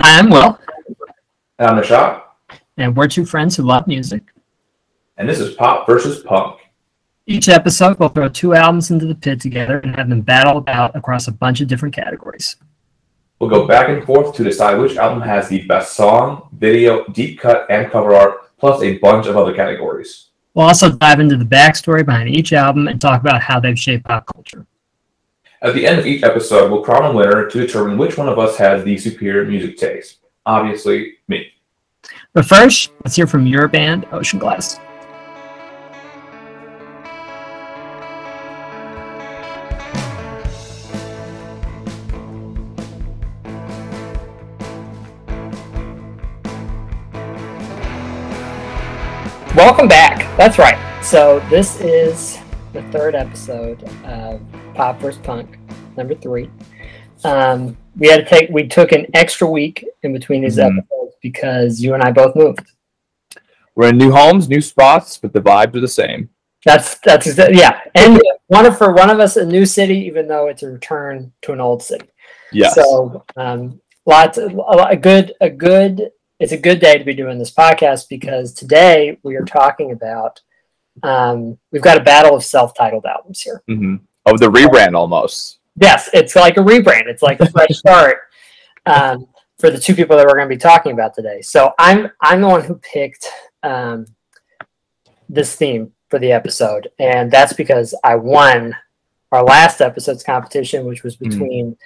Hi, I'm Will, And I'm Nishant, and we're two friends who love music. and this is Pop versus Punk. Each episode, we'll throw two albums into the pit together and have them battle it out across a bunch of different categories. We'll go back and forth to decide which album has the best song, video, deep cut, and cover art, plus a bunch of other categories. We'll also dive into the backstory behind each album and talk about how they've shaped pop culture. At the end of each episode, we'll crown a winner to determine which one of us has the superior music taste. Obviously, me. But first, let's hear from your band, Ocean Glass. Welcome back. That's right. So this is the third episode of Pop vs. Punk, number three. Um, we had to take we took an extra week in between these Mhm. episodes because you and I both moved. We're in new homes, new spots, but the vibes are the same. That's that's exa- yeah, and one of for one of us a new city, even though it's a return to an old city. Yes. So um, lots of, a good a good it's a good day to be doing this podcast because today we are talking about um, we've got a battle of self-titled albums here. hmm Of the rebrand almost. Yes, it's like a rebrand. It's like a fresh start um, for the two people that we're going to be talking about today. So I'm I'm the one who picked um, this theme for the episode, and that's because I won our last episode's competition, which was Mhm. between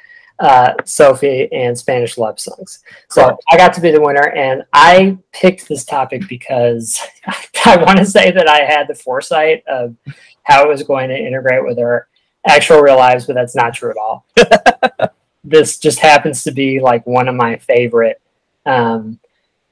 uh, Sophie and Spanish love songs. So Correct. I got to be the winner, and I picked this topic because I want to say that I had the foresight of how it was going to integrate with our actual real lives, but that's not true at all. this just happens to be like one of my favorite, um,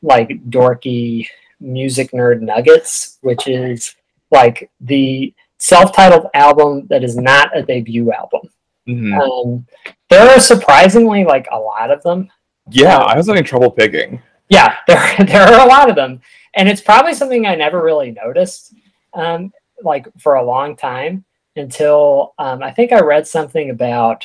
like dorky music nerd nuggets, which is like the self-titled album that is not a debut album. Hmm Um, there are surprisingly like a lot of them. Yeah, I was having trouble picking. Yeah, there there are a lot of them, and it's probably something I never really noticed, um, like for a long time until um, I think I read something about.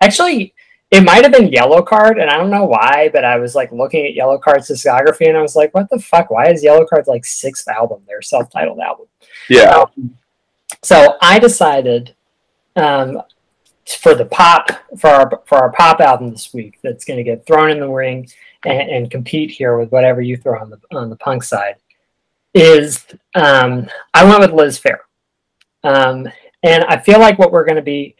Actually, it might have been Yellowcard, and I don't know why, but I was like looking at Yellowcard's discography, and I was like, "What the fuck? Why is Yellowcard's like sixth album, their self-titled album?" Yeah. Um, so I decided um, for the pop for our for our pop album this week that's going to get thrown in the ring and, and compete here with whatever you throw on the on the punk side is um, I went with Liz Phair, um, and I feel like what we're going to be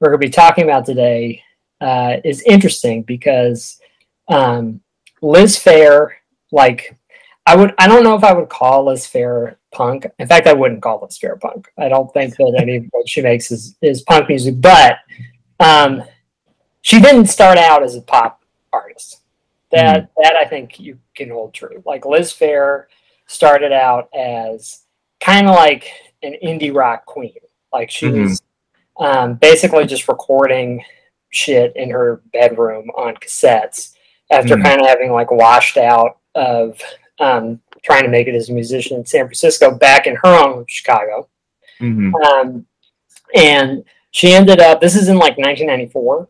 we're going to be talking about today uh, is interesting because um, Liz Phair like I would I don't know if I would call Liz Phair punk. In fact, I wouldn't call Liz Phair punk. I don't think that any of what she makes is, is punk music, but um, she didn't start out as a pop artist. That that I think you can hold true. Like Liz Phair started out as kind of like an indie rock queen. Like she Mhm. was um, basically just recording shit in her bedroom on cassettes after Mhm. kind of having like washed out of um, trying to make it as a musician in San Francisco back in her home Chicago. hmm Um, and she ended up, this is in like 1994,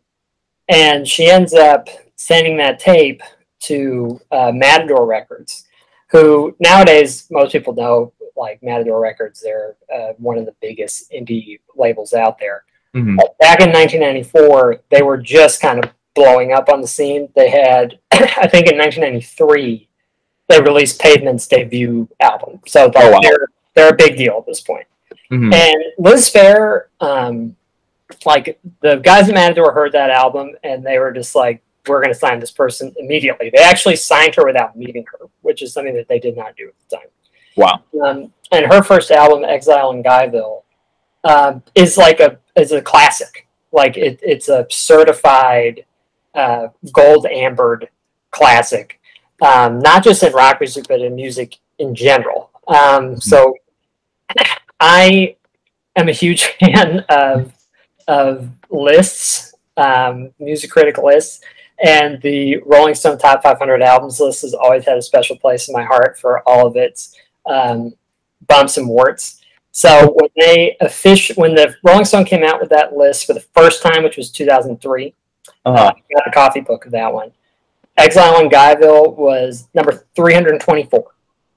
and she ends up sending that tape to uh, Matador Records, who nowadays most people know like Matador Records. They're uh, one of the biggest indie labels out there. hmm Back in 1994, they were just kind of blowing up on the scene. They had, I think in 1993, they released Pavement's debut album. So like, Oh, wow. they're, they're a big deal at this point. hmm And Liz Phair, um, like the guys at Matador heard that album and they were just like, we're going to sign this person immediately. They actually signed her without meeting her, which is something that they did not do at the time. Wow. Um, and her first album, Exile in Guyville, um, is like a is a classic. Like it, it's a certified uh, gold ambered classic, um, not just in rock music but in music in general. Um, So I am a huge fan of of lists, um, music critic lists, and the Rolling Stone Top 500 Albums list has always had a special place in my heart for all of its um, bumps and warts. So when they official when the Rolling Stone came out with that list for the first time, which was 2003, Uh-huh. I got the coffee book of that one. Exile in Guyville was number 324.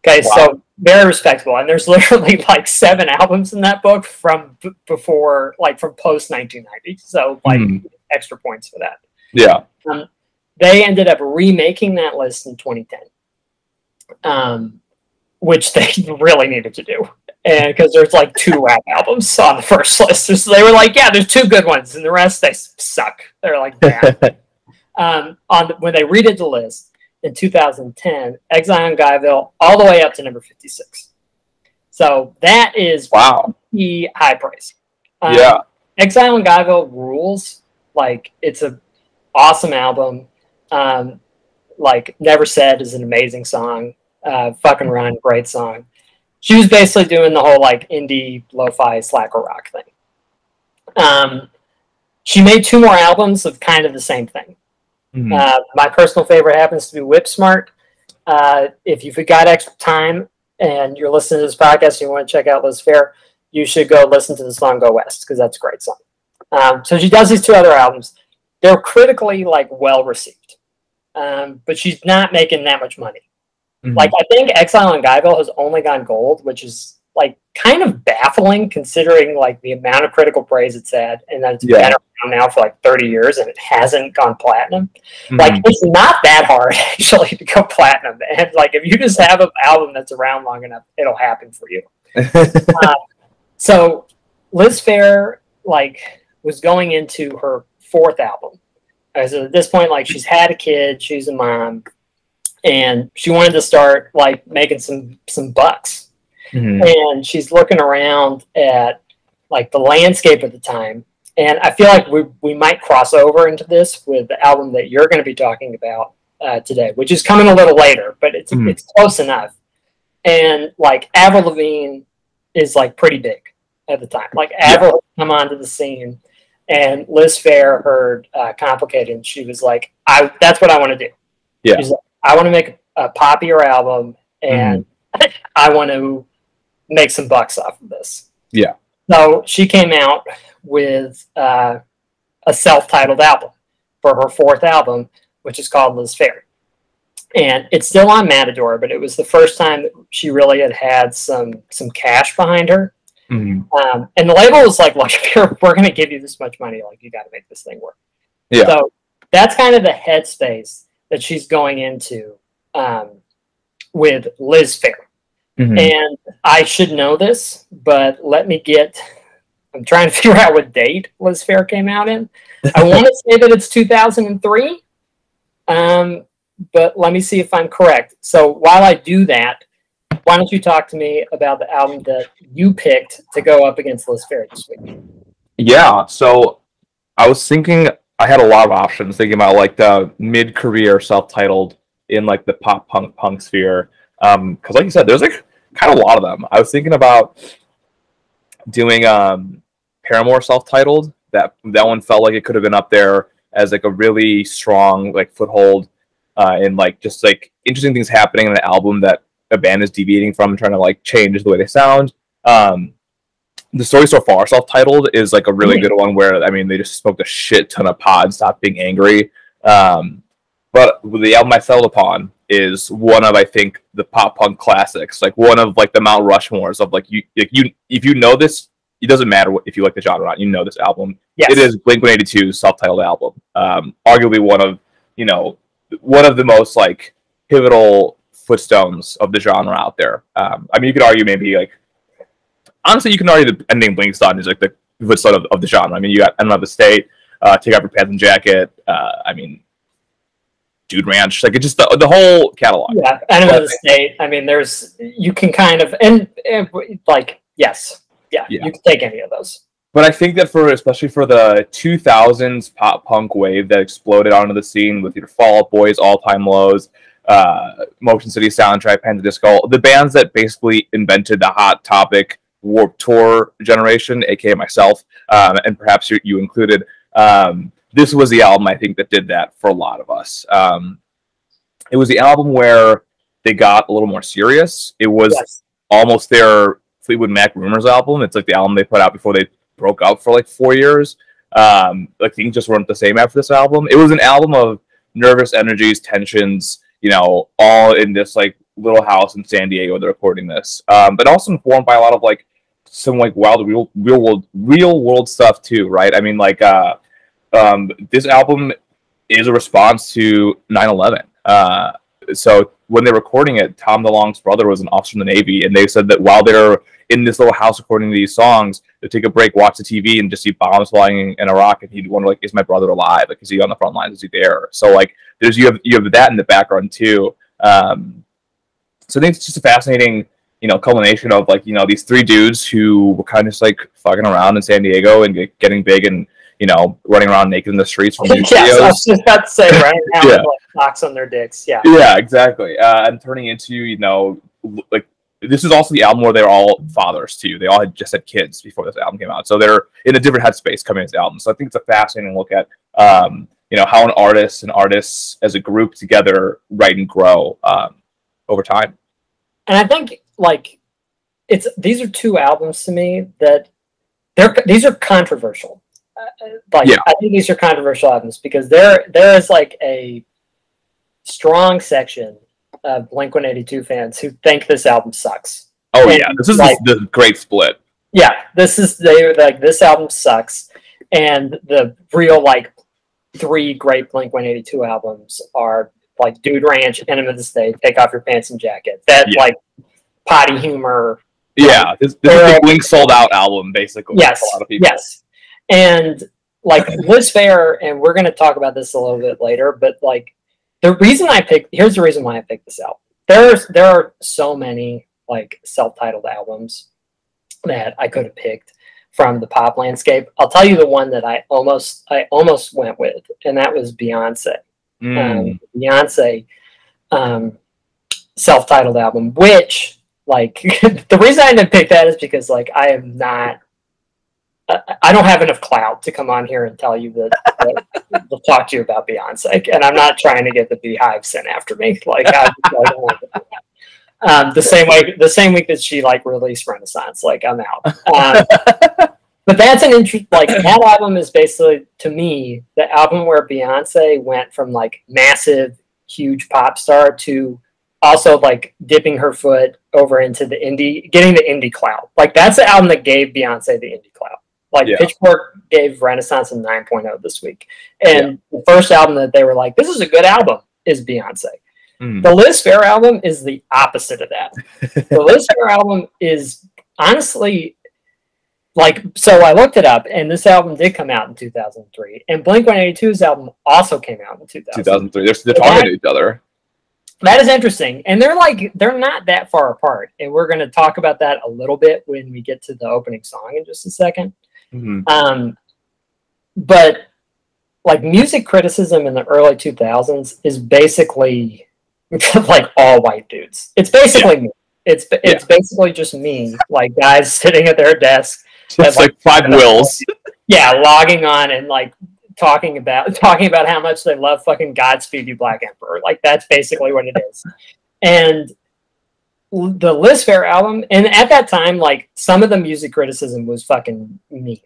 Okay, Wow. so very respectable. And there's literally like seven albums in that book from b- before, like from post 1990. So, like, Hmm. extra points for that. Yeah. They ended up remaking that list in 2010, um, which they really needed to do. And because there's like two rap albums on the first list. So they were like, yeah, there's two good ones, and the rest they suck. They're like, bad. Um, on the, when they redid the list in 2010, Exile Guyville all the way up to number 56. So that is wow. pretty high praise. Um, Yeah. Exile in Guyville rules. Like it's a awesome album. Um, like Never Said is an amazing song. Uh, Fuck and Run, great song. She was basically doing the whole like indie lo-fi slacker rock thing. Um, she made two more albums of kind of the same thing. Mhm. Uh, my personal favorite happens to be Whip Smart. Uh, if you've got extra time and you're listening to this podcast and you want to check out Liz Phair, you should go listen to the song Go West because that's a great song. Um, so she does these two other albums. They're critically like well received, um, but she's not making that much money. Mhm. Like I think Exile in Guyville has only gone gold, which is like kind of baffling considering like the amount of critical praise it's had, and that it's Yeah. been around now for like 30 years and it hasn't gone platinum. Mhm. Like it's not that hard actually to go platinum, and like if you just have an album that's around long enough, it'll happen for you. So Liz Phair like was going into her fourth album. Uh, So at this point, like she's had a kid, she's a mom, and she wanted to start like making some some bucks. Mhm. And she's looking around at like the landscape at the time. And I feel like we we might cross over into this with the album that you're going to be talking about uh, today, which is coming a little later, but it's Mhm. it's close enough. And like Avril Lavigne is like pretty big at the time. Like Avril had come onto the scene, and Liz Phair heard uh, "Complicated," and she was like, "I that's what I want to do." Yeah. She's like, I want to make a poppier album, and I want to make some bucks off of this. Yeah. So she came out with uh, a self-titled album for her fourth album, which is called Liz Phair. And it's still on Matador, but it was the first time that she really had had some some cash behind her. Mhm. Um, and the label was like, "Look, we're going to give you this much money, like you got to make this thing work." Yeah. So that's kind of the headspace that she's going into um, with Liz Phair. Mhm. And I should know this, but let me get. I'm trying to figure out what date Liz Phair came out in. I want to say that it's 2003, um, but let me see if I'm correct. So while I do that, why don't you talk to me about the album that you picked to go up against Liz Phair this week? Yeah, so I was thinking I had a lot of options, thinking about like the mid-career self-titled in like the pop punk punk sphere. Um, because like you said, there's like kind of a lot of them. I was thinking about doing um Paramore self-titled. That that one felt like it could have been up there as like a really strong like foothold uh and like just like interesting things happening in an album that a band is deviating from and trying to like change the way they sound. Um the story so far self-titled is like a really Mhm. good one where i mean they just smoked a shit ton of pods stop being angry um but the album i settled upon is one of i think the pop punk classics like one of like the mount rushmores of like you like you if you know this it doesn't matter what, if you like the genre or not you know this album Yes. it is blink 182's self-titled album um arguably one of you know one of the most like pivotal footstones of the genre out there um i mean you could argue maybe like honestly, you can argue the ending Blink's done is like the footstone of, of the genre. I mean, you got I don't know the state, uh, take off your pants and jacket. Uh, I mean, Dude Ranch, like it just the, the whole catalog. Yeah, Enema of the State. I mean, there's you can kind of and, and like yes, yeah, Yeah. you can take any of those. But I think that for especially for the 2000s pop punk wave that exploded onto the scene with your Fall Out Boys, All Time Lows, uh, Motion City Soundtrack, Panda Disco, the bands that basically invented the hot topic Warped Tour generation, aka myself, um, and perhaps you, you included. Um, this was the album I think that did that for a lot of us. Um, it was the album where they got a little more serious. It was Yes. almost their Fleetwood Mac Rumors album. It's like the album they put out before they broke up for like four years. Um, like things just weren't the same after this album. It was an album of nervous energies, tensions, you know, all in this like little house in San Diego. They're recording this, um, but also informed by a lot of like some like wild real real world real world stuff too, right? I mean, like uh, um, this album is a response to 9/11. Uh, so when they're recording it, Tom DeLonge's brother was an officer in the Navy, and they said that while they're in this little house recording these songs, they take a break, watch the TV, and just see bombs flying in Iraq, and he'd wonder like, is my brother alive? Like, is he on the front lines? Is he there? So like, there's you have you have that in the background too. Um, so I think it's just a fascinating, you know, culmination of like you know these three dudes who were kind of just like fucking around in San Diego and get, getting big and you know running around naked in the streets from music yes, I videos. was just about to say right now, Yeah. like, knocks on their dicks. Yeah. Yeah, exactly. Uh, and turning into you know like this is also the album where they're all fathers too. They all had just had kids before this album came out, so they're in a different headspace coming into the album. So I think it's a fascinating look at um, you know how an artist and artists as a group together write and grow um, over time. and I think like it's these are two albums to me that they're these are controversial. Uh, like Yeah. I think these are controversial albums because there there is like a strong section of Blink One Eighty Two fans who think this album sucks. Oh And, yeah, this is like- the, great split. Yeah, this is they like this album sucks, and the real like three great Blink One Eighty Two albums are like Dude Ranch, Enema of the State, Take Off Your Pants and Jacket. That Yeah. like potty humor Yeah, this, this is Uh, the Blink sold out album basically. Yes, a lot of people. Yes. And like Liz Phair, and we're going to talk about this a little bit later, but like the reason I picked here's the reason why I picked this album. There's there are so many like self-titled albums that I could have picked from the pop landscape. I'll tell you the one that I almost I almost went with, and that was Beyonce. Mm, Um, Beyonce um, self-titled album, which like the reason I didn't pick that is because like I am not I don't have enough clout to come on here and tell you that, that talk to you about Beyonce, and I'm not trying to get the BeyHive sent after me. Like I, I. Um, the same way, the same week that she like released Renaissance, like I'm out. Um, but that's an interest. Like that album is basically to me the album where Beyonce went from like massive, huge pop star to also like dipping her foot over into the indie, getting the indie clout. Like that's the album that gave Beyonce the indie clout. Like Yeah. Pitchfork gave Renaissance a 9.0 this week, and the first album that they were like, "This is a good album," is Beyonce. mm. The Liz Phair album is the opposite of that. the Liz Phair album is honestly like so I looked it up and this album did come out in 2003 and Blink 182's album also came out in 2000. 2003. They're, they're talking to each other. That is interesting and they're like they're not that far apart and we're going to talk about that a little bit when we get to the opening song in just a second. Mhm. Um but like music criticism in the early 2000s is basically like all white dudes. It's basically me. It's it's basically just me, like guys sitting at their desk, It's like five wills. yeah, logging on and like talking about talking about how much they love fucking Godspeed You Black Emperor. Like that's basically what it is. And the Liz Phair album, and at that time, like some of the music criticism was fucking mean,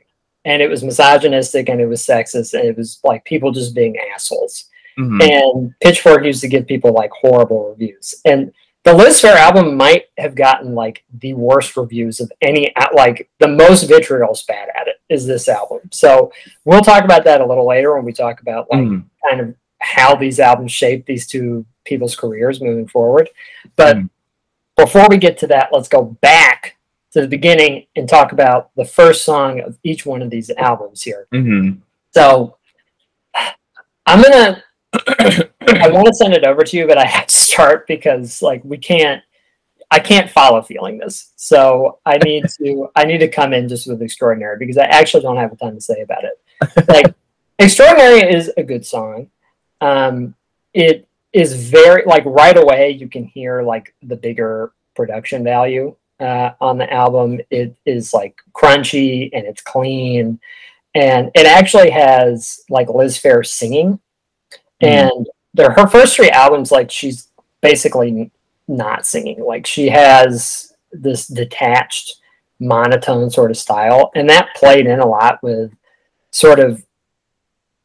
and it was misogynistic, and it was sexist, and it was like people just being assholes Mhm. and Pitchfork used to give people like horrible reviews. And the Liz Phair album might have gotten like the worst reviews of any like the most vitriol spat at it is this album. So we'll talk about that a little later when we talk about like Mhm. kind of how these albums shape these two people's careers moving forward. But Mm. Before we get to that, let's go back to the beginning and talk about the first song of each one of these albums here. Mhm. So I'm gonna I want to send it over to you, but I have to start because like we can't I can't follow feeling this. So I need to I need to come in just with extraordinary because I actually don't have a ton to say about it. Like extraordinary is a good song. Um it is very like right away you can hear like the bigger production value uh, on the album. It is like crunchy and it's clean and it actually has like Liz Phair singing Mhm. and they're her first three albums like she's basically not singing like she has this detached monotone sort of style and that played in a lot with sort of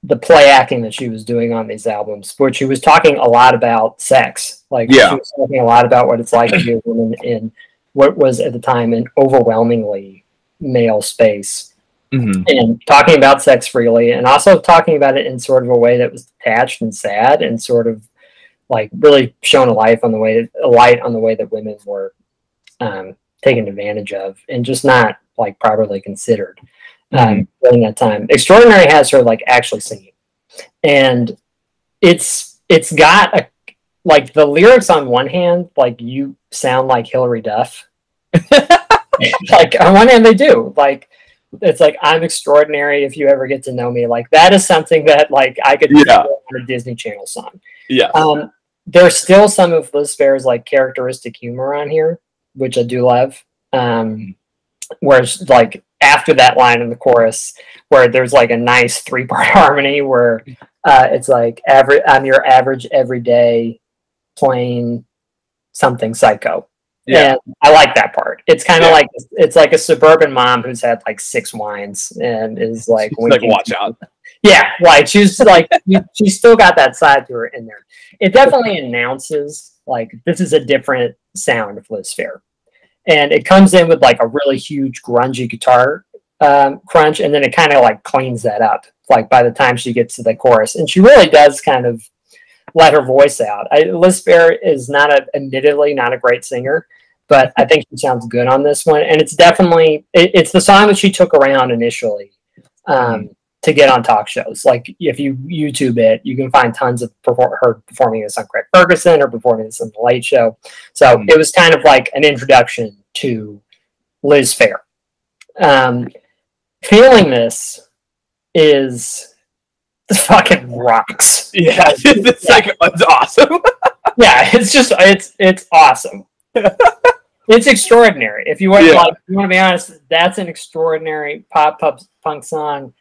the play acting that she was doing on these albums, where she was talking a lot about sex. Like Yeah. she was talking a lot about what it's like to be a woman in what was at the time an overwhelmingly male space Mhm. and talking about sex freely and also talking about it in sort of a way that was detached and sad and sort of like really shone a light on the way a light on the way that women were um, taken advantage of and just not like properly considered um, during that time. Extraordinary has her like actually singing, and it's it's got a like the lyrics on one hand like you sound like Hilary Duff. like on one hand they do like it's like I'm extraordinary if you ever get to know me. Like that is something that like I could Yeah. do on a Disney Channel song. Yeah. Um, there's still some of Liz Phair's like characteristic humor on here, which I do love. Um, whereas like after that line in the chorus, where there's like a nice three part harmony where uh, it's like average, I'm your average everyday plain something psycho. Yeah. And I like that part. It's kind of Yeah. like it's like a suburban mom who's had like six wines and is like like, watch out. yeah, like she's like she's still got that side to her in there. It definitely announces like this is a different sound of Liz Phair, and it comes in with like a really huge grungy guitar um, crunch, and then it kind of like cleans that up. Like by the time she gets to the chorus, and she really does kind of let her voice out. I, Liz Phair is not a admittedly not a great singer, but I think she sounds good on this one, and it's definitely it, it's the song that she took around initially. Um, to get on talk shows. Like if you YouTube it, you can find tons of perfor- her performing this on Craig Ferguson or performing this on the Late Show. So Mhm. it was kind of like an introduction to Liz Phair. Um, feeling this is fucking rocks. Yeah. it's like it's awesome. Yeah, it's just it's it's awesome. it's extraordinary. If you want, Yeah. like, you want to be honest, that's an extraordinary pop pop punk song.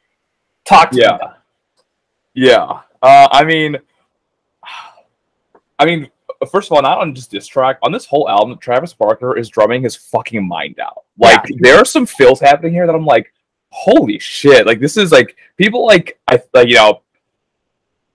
Talk Yeah. about. Yeah. Uh, I mean, I mean, first of all, not on just this track, on this whole album, Travis Barker is drumming his fucking mind out. Like, there are some fills happening here that I'm like, holy shit! Like, this is like people like I like you know.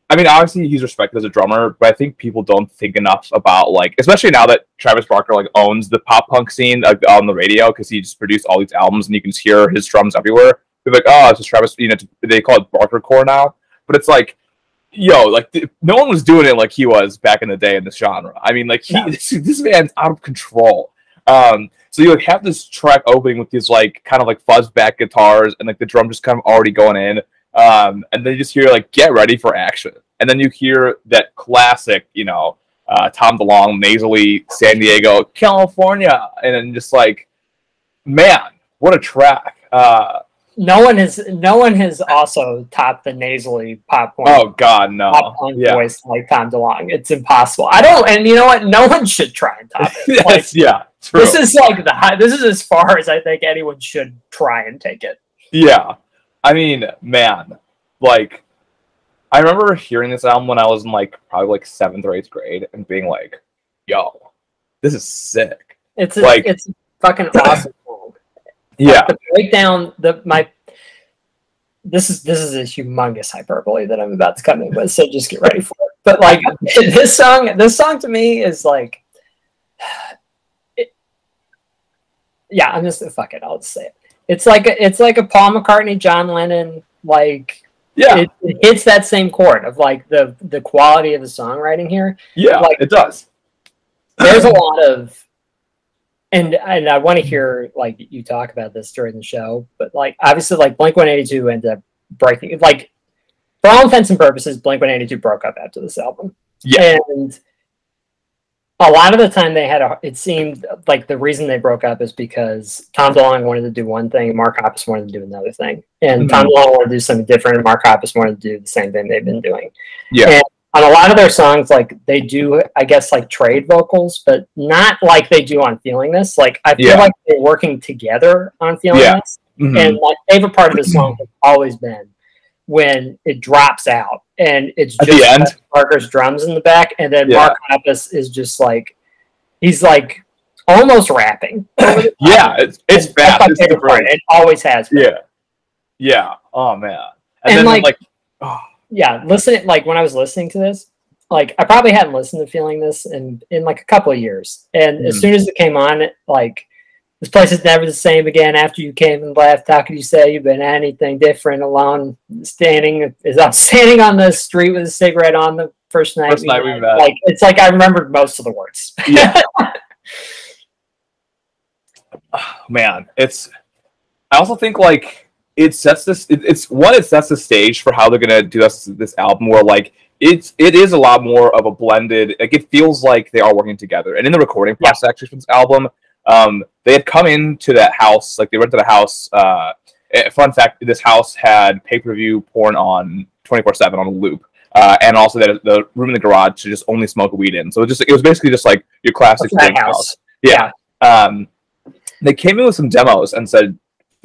I mean, obviously he's respected as a drummer, but I think people don't think enough about like, especially now that Travis Barker like owns the pop punk scene like, on the radio because he just produced all these albums and you can just hear his drums everywhere. They're like, oh, it's just Travis. You know, they call it Barker core now, but it's like, yo, like th- no one was doing it like he was back in the day in this genre. I mean, like he, No. this, this man's out of control. Um, so you like have this track opening with these like kind of like fuzz back guitars and like the drum just kind of already going in. Um, and then you just hear like get ready for action. And then you hear that classic, you know, uh, Tom DeLonge nasally San Diego, California, and then just like, man, what a track. Uh, no one has no one has also topped the nasally pop punk, oh God, no, pop punk yeah, voice like Tom DeLonge. It's impossible. I don't, and you know what? No one should try and top it. Like, yes, yeah, true. this is like the high, this is as far as I think anyone should try and take it. Yeah. I mean, man, like I remember hearing this album when I was in like probably like seventh or eighth grade and being like, yo, this is sick. It's a, Like- it's fucking awesome. Yeah. the breakdown the my this is this is a humongous hyperbole that I'm about to come in with, so just get ready for it. But like this song, this song to me is like, it, yeah, I'm just fuck it. I'll just say it. It's like a, it's like a Paul McCartney, John Lennon, like Yeah. it, it hits that same chord of like the the quality of the songwriting here yeah, like- it does. there's a lot of and and I want to hear like you talk about this during the show, but like obviously like Blink 182 ended up breaking like for all intents and purposes, Blink 182 broke up after this album. Yeah. And a lot of the time they had a it seemed like the reason they broke up is because Tom DeLonge wanted to do one thing, and Mark Hoppus wanted to do another thing. And mm-hmm. Tom DeLonge wanted to do something different, and Mark Hoppus wanted to do the same thing they've been doing Yeah. On a lot of their songs, like they do, I guess, like trade vocals, but not like they do on Feeling This. Like I feel Yeah. like they're working together on Feeling Yeah. This. Mhm. And my favorite part of the song has always been when it drops out and it's At just? Barker's drums in the back, and then Yeah. Mark Hoppus is just like he's like almost rapping. over the top. yeah, it's it's fast. That's my favorite part. It always has been. Yeah. Yeah. Oh man. And, And, then like- like, oh, yeah, listen, like when I was listening to this, like I probably hadn't listened to feeling this in in like a couple of years, and as Mhm. soon as it came on, like this place is never the same again. After you came and left, how could you say you've been anything different? Alone, standing is I'm standing on the street with a cigarette on the first night. First night we met. Like it's like I remembered most of the words. Yeah. Man, it's. I also think like it sets this. It, it's one. It sets the stage for how they're gonna do this this album. Where like it's it is a lot more of a blended. Like it feels like they are working together. And in the recording Yeah. process actually for this album, um, they had come into that house. Like they rented a house. Uh, eh, fun fact: this house had pay per view porn on twenty four seven on a loop. Uh, and also that the room in the garage to just only smoke weed in. So it just it was basically just like your classic drink house. Yeah. Um, they came in with some demos and said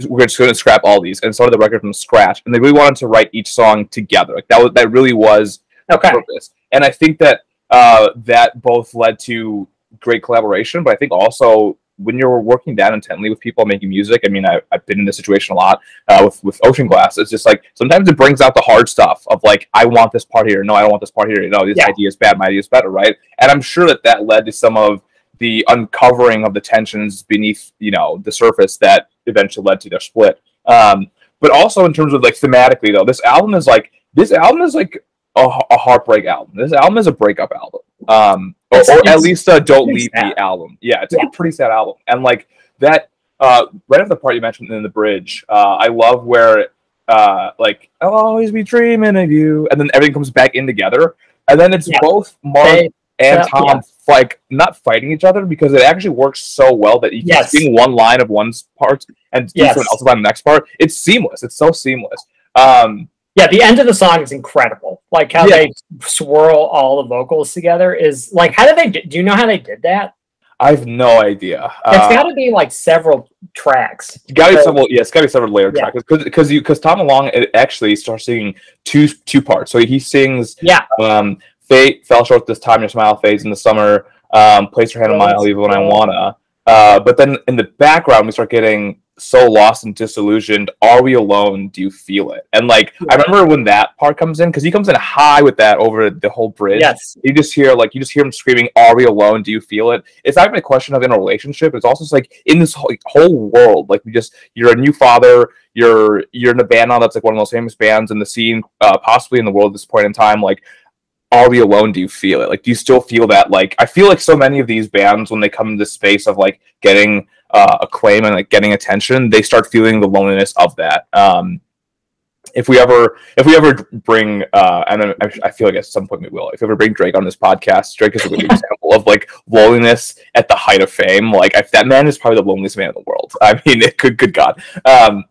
we're just going to scrap all these and started the record from scratch. And they really wanted to write each song together. Like that was that really was Okay. purpose. And I think that uh, that both led to great collaboration, but I think also when you're working that intently with people making music, I mean, I, I've been in this situation a lot uh, with with Ocean Glass. It's just like sometimes it brings out the hard stuff of like, I want this part here. No, I don't want this part here. No, this Yeah. idea is bad. My idea is better, right? And I'm sure that that led to some of the uncovering of the tensions beneath, you know, the surface that eventually led to their split. Um, but also in terms of like thematically, though, this album is like this album is like a, a heartbreak album. This album is a breakup album. Um, or, or at least a don't leave sad. me album. Yeah, it's Yeah. a pretty sad album. And like that, uh, right at the part you mentioned in the bridge, uh, I love where uh, like I'll always be dreaming of you, and then everything comes back in together, and then it's Yeah. both Mark They- and yeah, Tom yeah. like not fighting each other because it actually works so well that you can Yes. sing one line of one part and Yes. someone else's line the next part. It's seamless. It's so seamless. Um, Yeah, the end of the song is incredible. Like how Yeah. they swirl all the vocals together is like how did they do, do you know how they did that? I have no idea. It's Uh, got to be like several tracks. Gotta be several. Yeah, it's gotta be several layered Yeah. tracks because because you because Tom DeLonge it actually starts singing two two parts. So he sings Yeah. um fate fell short this time your smile fades in the summer um place your hand on mine I'll leave when I wanna. Uh but then in the background we start getting so lost and disillusioned. Are we alone? Do you feel it? And like I remember when that part comes in because he comes in high with that over the whole bridge. Yes. you just hear like you just hear him screaming are we alone? Do you feel it? It's not even a question of in a relationship it's also just like in this whole, whole world like we just you're a new father you're you're in a band now that's like one of the most famous bands in the scene uh, possibly in the world at this point in time like are we alone do you feel it? Like do you still feel that like i feel like so many of these bands when they come into the space of like getting uh, acclaim and like getting attention they start feeling the loneliness of that. Um if we ever if we ever bring uh and I, I feel like at some point we will. If we ever bring drake on this podcast drake is a good example of like loneliness at the height of fame. Like if that man is probably the loneliest man in the world i mean it could good god. Um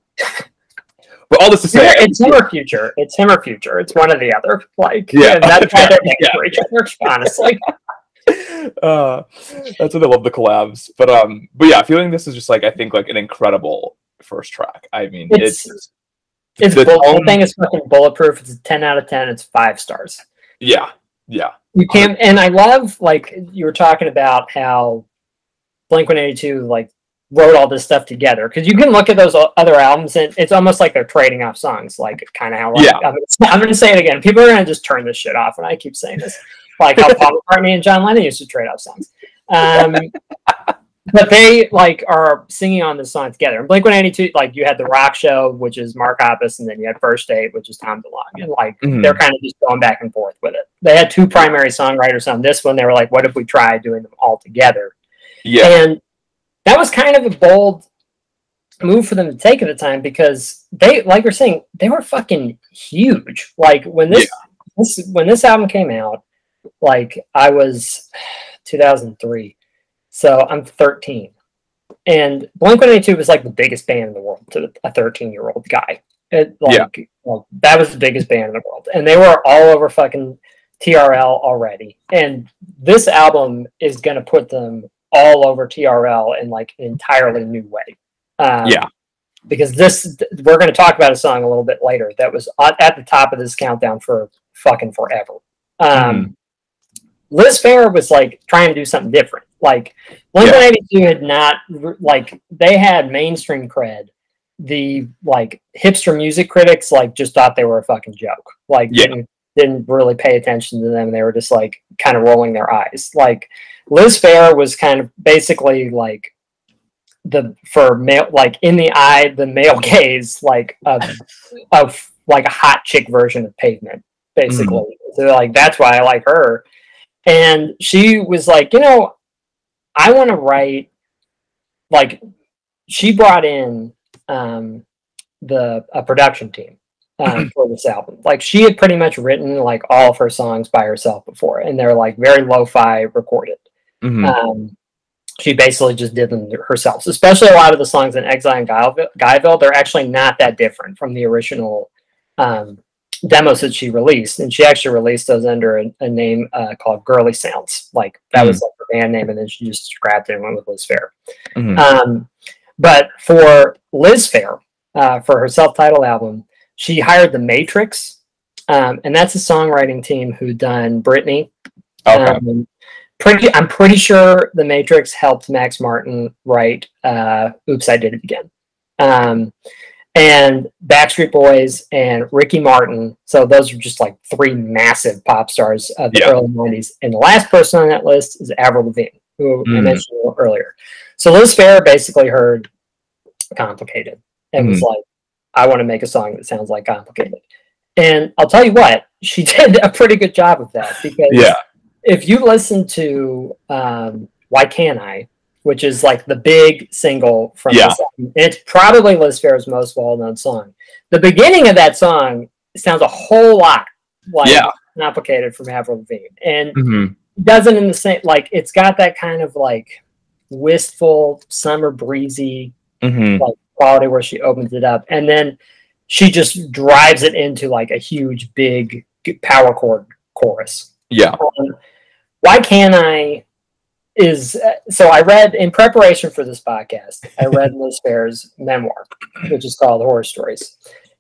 but all this to say It's him or future. It's him or future. It's one or the other. Like Yeah. that's why they're Yeah. to each other. Honestly, uh, that's what I love the collabs. But um, but yeah, feeling this is just like I think like an incredible first track. I mean, It's- it's, it's The bull- thing is fucking bulletproof. It's a ten out of ten. It's five stars. yeah, yeah, You can't, and I love like you were talking about how Blink One Eighty Two like wrote all this stuff together because you can look at those other albums and it's almost like they're trading off songs, like kind of how like, Yeah. I'm, gonna, I'm gonna say it again. People are gonna just turn this shit off, and I keep saying this, like how Paul McCartney and John Lennon used to trade off songs. Um, but they like are singing on this song together. And Blink One Eighty Two, like you had the Rock Show, which is Mark Hoppus, and then you had First Date, which is Tom DeLonge, and like Mhm. they're kind of just going back and forth with it. They had two primary songwriters on this one. They were like, "What if we try doing them all together?" yeah, And that was kind of a bold move for them to take at the time because they, like we're saying, they were fucking huge. Like when this, this when this album came out, like I was 2003, so I'm 13, and Blink 182 was like the biggest band in the world to a 13 year old guy. It, like, well, that was the biggest band in the world, and they were all over fucking TRL already. And this album is gonna put them all over TRL in like an entirely new way. Um, Yeah. Because this, we're going to talk about a song a little bit later that was at the top of this countdown for fucking forever. Um, Liz Phair was like trying to do something different. Like Blink Yeah. 182 had not, like, they had mainstream cred the like hipster music critics like just thought they were a fucking joke. Like Yeah. didn't, didn't really pay attention to them. They were just like kind of rolling their eyes. Like Liz Phair was kind of basically like the for male like in the eye the male gaze like of of like a hot chick version of pavement basically. So like that's why i like her. And she was like you know i want to write like she brought in um the a production team um, for this album. Like she had pretty much written like all of her songs by herself before and they're like very lo-fi recorded Mhm. um, she basically just did them herself. Especially a lot of the songs in Exile and Guyville, Guyville they're actually not that different from the original um, demos that she released. And she actually released those under a, a name uh, called Girly Sounds. Like that was like her band name, and then she just scrapped it and went with Liz Phair. Mhm. Um, but for Liz Phair, uh, for her self-titled album, she hired the Matrix, um, and that's a songwriting team who done Britney, okay. um, pretty, I'm pretty sure the Matrix helped Max Martin write uh, "Oops, I Did It Again," um, and Backstreet Boys and Ricky Martin. So those are just like three massive pop stars of the Yeah. early '90s. And the last person on that list is Avril Lavigne, who I Mm. mentioned a little earlier. So Liz Phair basically heard "Complicated" and was like, "I want to make a song that sounds like Complicated." And I'll tell you what, she did a pretty good job of that because Yeah. If you listen to um, "Why Can't I," which is like the big single from Yeah. this album, it's probably Liz Phair's most well-known song. The beginning of that song sounds a whole lot like Yeah. "Complicated" from Avril Lavigne, and Mhm. doesn't in the same like it's got that kind of like wistful, summer breezy Mhm. quality where she opens it up, and then she just drives it into like a huge, big power chord chorus Yeah. um, why can't I is so I read in preparation for this podcast, I read Liz Phair's memoir, which is called Horror Stories.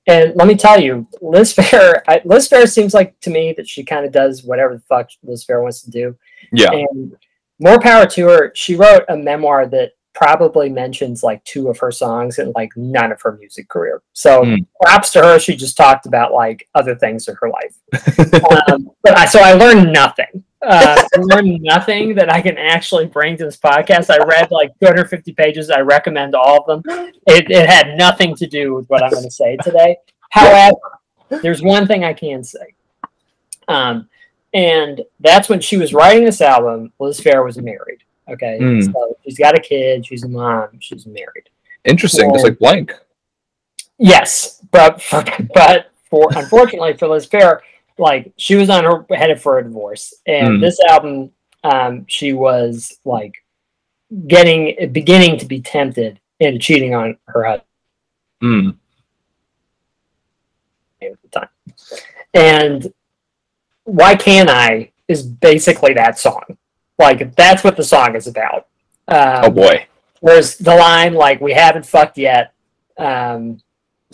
And let me tell you, Liz Phair, I, Liz Phair seems like to me that she kind of does whatever the fuck Liz Phair wants to do. Yeah. And more power to her. She wrote a memoir that probably mentions like two of her songs and like none of her music career. So Mm. props to her. She just talked about like other things in her life um, but I, so I learned nothing. Uh, learned nothing that I can actually bring to this podcast. I read like 250 pages. I recommend all of them. It, it had nothing to do with what I'm going to say today. However, there's one thing I can say. Um, and that's when she was writing this album, Liz Phair was married. Okay. Mm. So she's got a kid, she's a mom, she's married. Interesting. Just like blank. Yes, but but for unfortunately for Liz Phair, like she was on her headed for a divorce, and Mm. this album, um, she was like getting beginning to be tempted into cheating on her husband Mm. at the time, and why can't I is basically that song. Like that's what the song is about. Um, Oh boy. Whereas the line like we haven't fucked yet, um,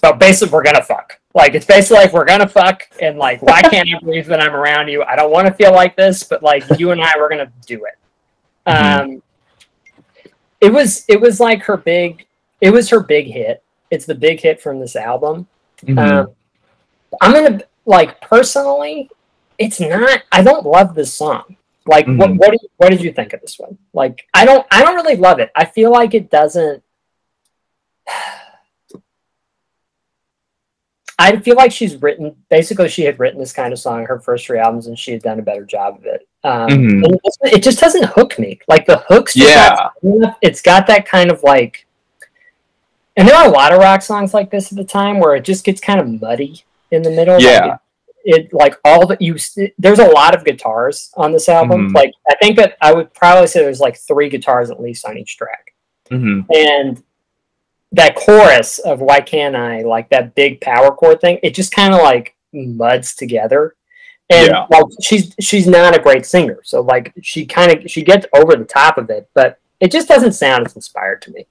but basically we're gonna fuck. Like it's basically like we're gonna fuck, and like why can't I believe that I'm around you? I don't want to feel like this, but like you and I, we're gonna do it. Mhm. Um, it was it was like her big, it was her big hit. It's the big hit from this album. Mhm. Um, I'm gonna like personally, it's not. I don't love this song. Like, what Mhm. what did, what did you think of this one? Like, I don't I don't really love it. I feel like it doesn't. I feel like she's written basically she had written this kind of song her first three albums and she had done a better job of it. Um, Mhm. it, just, it just doesn't hook me. Like the hooks, Yeah. not it's got that kind of like. And there are a lot of rock songs like this at the time where it just gets kind of muddy in the middle. Like, Yeah. it, it like all that you there's a lot of guitars on this album. Mhm. Like I think that I would probably say there's like three guitars at least on each track, Mhm. and that chorus of "Why Can't I?" like that big power chord thing, it just kind of like muds together. And Yeah. like she's she's not a great singer, so like she kind of she gets over the top of it, but it just doesn't sound as inspired to me.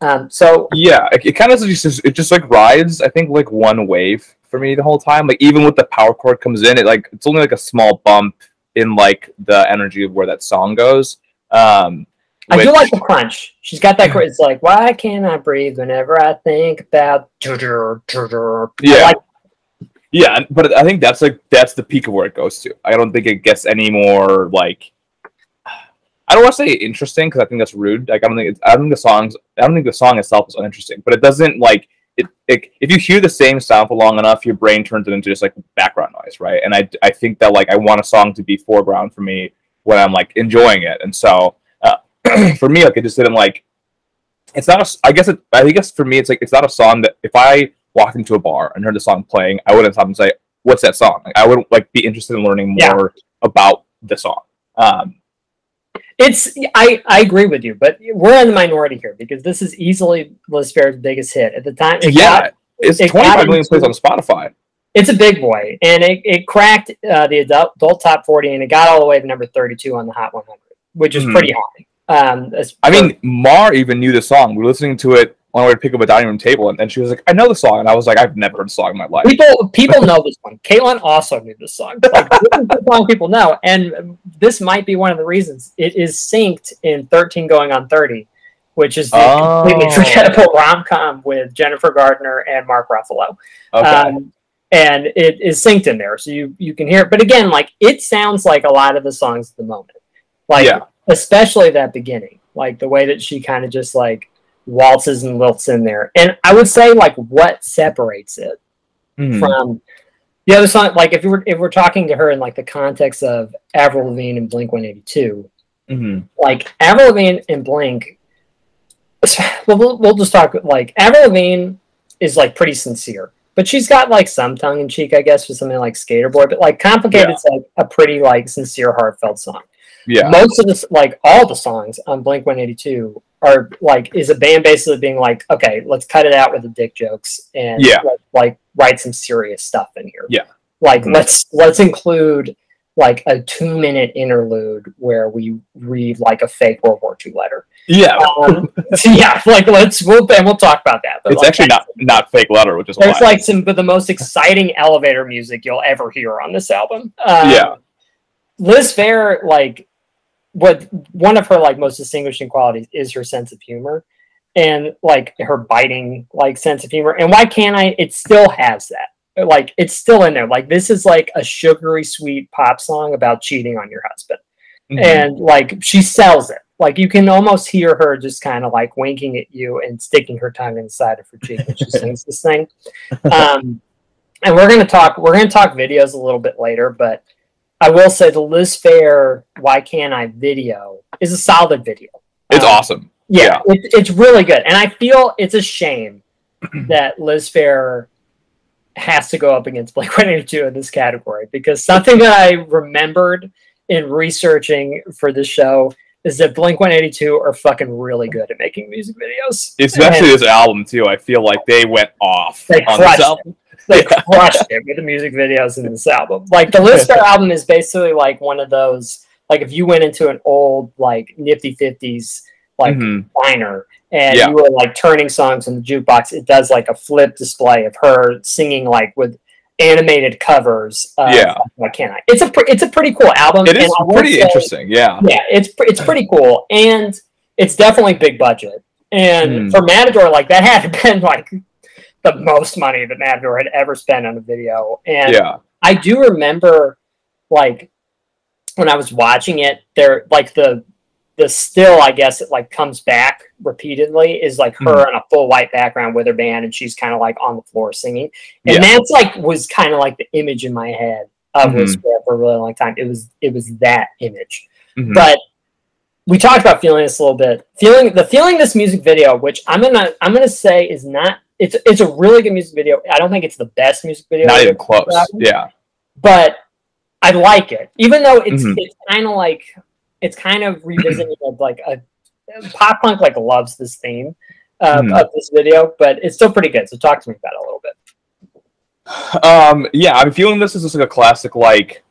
Um, so Yeah, it, it kind of just it just like rides. I think like one wave for me the whole time. Like even with the power chord comes in, it like it's only like a small bump in like the energy of where that song goes. Um, I do like the crunch. She's got that. It's like, why can't I breathe whenever I think about? Yeah. Yeah, but I think that's like that's the peak of where it goes to. I don't think it gets any more like. I don't want to say interesting because I think that's rude. Like I don't think it's, I don't think the songs I don't think the song itself is uninteresting, but it doesn't like it, it. If you hear the same sound for long enough, your brain turns it into just like background noise, right? And I I think that like I want a song to be foreground for me when I'm like enjoying it, and so for me like it just didn't like. It's not a. I guess it. I guess for me it's like it's not a song that if I walked into a bar and heard the song playing, I wouldn't stop and say, "What's that song?" Like, I would like be interested in learning Yeah. more about the song. Um, It's I I agree with you, but we're in the minority here because this is easily Liz Phair's biggest hit at the time. it yeah, got- it's it 25 million plays on Spotify. it's a big boy, and it, it cracked uh, the adult, adult top forty, and it got all the way to number thirty-two on the Hot 100, which is Mhm. pretty high. Um, as I mean, Mar even knew the song. We were listening to it on our way to pick up a dining room table, and, and she was like, "I know the song," and I was like, "I've never heard the song in my life." people people know this one. Caitlin also knew this song. Like, this is the song people know, and this might be one of the reasons it is synced in thirteen going on thirty, which is the Oh. completely forgettable rom com with Jennifer Gardner and Mark Ruffalo. Okay. Um, and it is synced in there, so you you can hear it. But again, like it sounds like a lot of the songs at the moment, like Yeah. Especially that beginning, like the way that she kind of just like waltzes and lilts in there. And I would say like what separates it Mhm. from the other song, like if were if we're talking to her in like the context of Avril Lavigne and Blink One Eighty Two, Mhm. like Avril Lavigne and Blink. Well, we'll we'll just talk like Avril Lavigne is like pretty sincere, but she's got like some tongue in cheek, I guess, with something like Sk8er Boi. But like Complicated's like a pretty like sincere, heartfelt song. Yeah. Most of this, like all the songs on Blink One Eighty Two, are like is a band basically being like, okay, let's cut it out with the dick jokes and Yeah. like, like write some serious stuff in here. Yeah. Like Mhm. let's let's include like a two minute interlude where we read like a fake World War II letter. Yeah. Um, so yeah, like let's we'll and we'll talk about that. But it's like, actually not not fake letter, which is there's like some of the most exciting elevator music you'll ever hear on this album. Um, Yeah. Liz Phair, like what one of her like most distinguishing qualities is her sense of humor and like her biting like sense of humor. And why can't I? It still has that. Like it's still in there. Like this is like a sugary sweet pop song about cheating on your husband Mhm. and like she sells it. Like you can almost hear her just kind of like winking at you and sticking her tongue inside of her cheek when she sings this thing. Um, and we're gonna talk. We're gonna talk videos a little bit later, but I will say the Liz Phair "Why Can't I" video is a solid video. it's Um, awesome. Yeah, It, it's really good, and I feel it's a shame that Liz Phair has to go up against Blink One Eighty Two in this category because something that I remembered in researching for this show is that Blink One Eighty Two are fucking really good at making music videos. Especially And this album too. I feel like they went off they on crushed. They crushed it with the music videos in this album. Like the Phair album is basically like one of those. Like if you went into an old like Nifty Fifties like Mhm. diner and Yeah. you were like turning songs in the jukebox, it does like a flip display of her singing like with animated covers. Of, Yeah. Why can't I? It's a pre- it's a pretty cool album. It is and I will pretty say- interesting. Yeah. Yeah, it's pre- it's pretty cool, and it's definitely big budget. And Hmm. for Matador, like that had been like the most money that Matador had ever spent on a video. And Yeah. I do remember like when I was watching it, there like the the still I guess it like comes back repeatedly is like her Hmm. in a full white background with her band and she's kind of like on the floor singing. And Yeah. that's like was kind of like the image in my head of Phair for a really long time. It was it was that image. Mhm. But we talked about feeling this a little bit. Feeling the feeling this music video, which I'm gonna I'm gonna say is not it's it's a really good music video. I don't think it's the best music video. Not even close. Yeah. But I like it. Even though it's Mhm. it's kind of like it's kind of revisiting of like a pop punk like loves this theme of, Mhm. of this video, but it's still pretty good. So talk to me about it a little bit. Um, yeah, I'm feeling this is just like a classic, like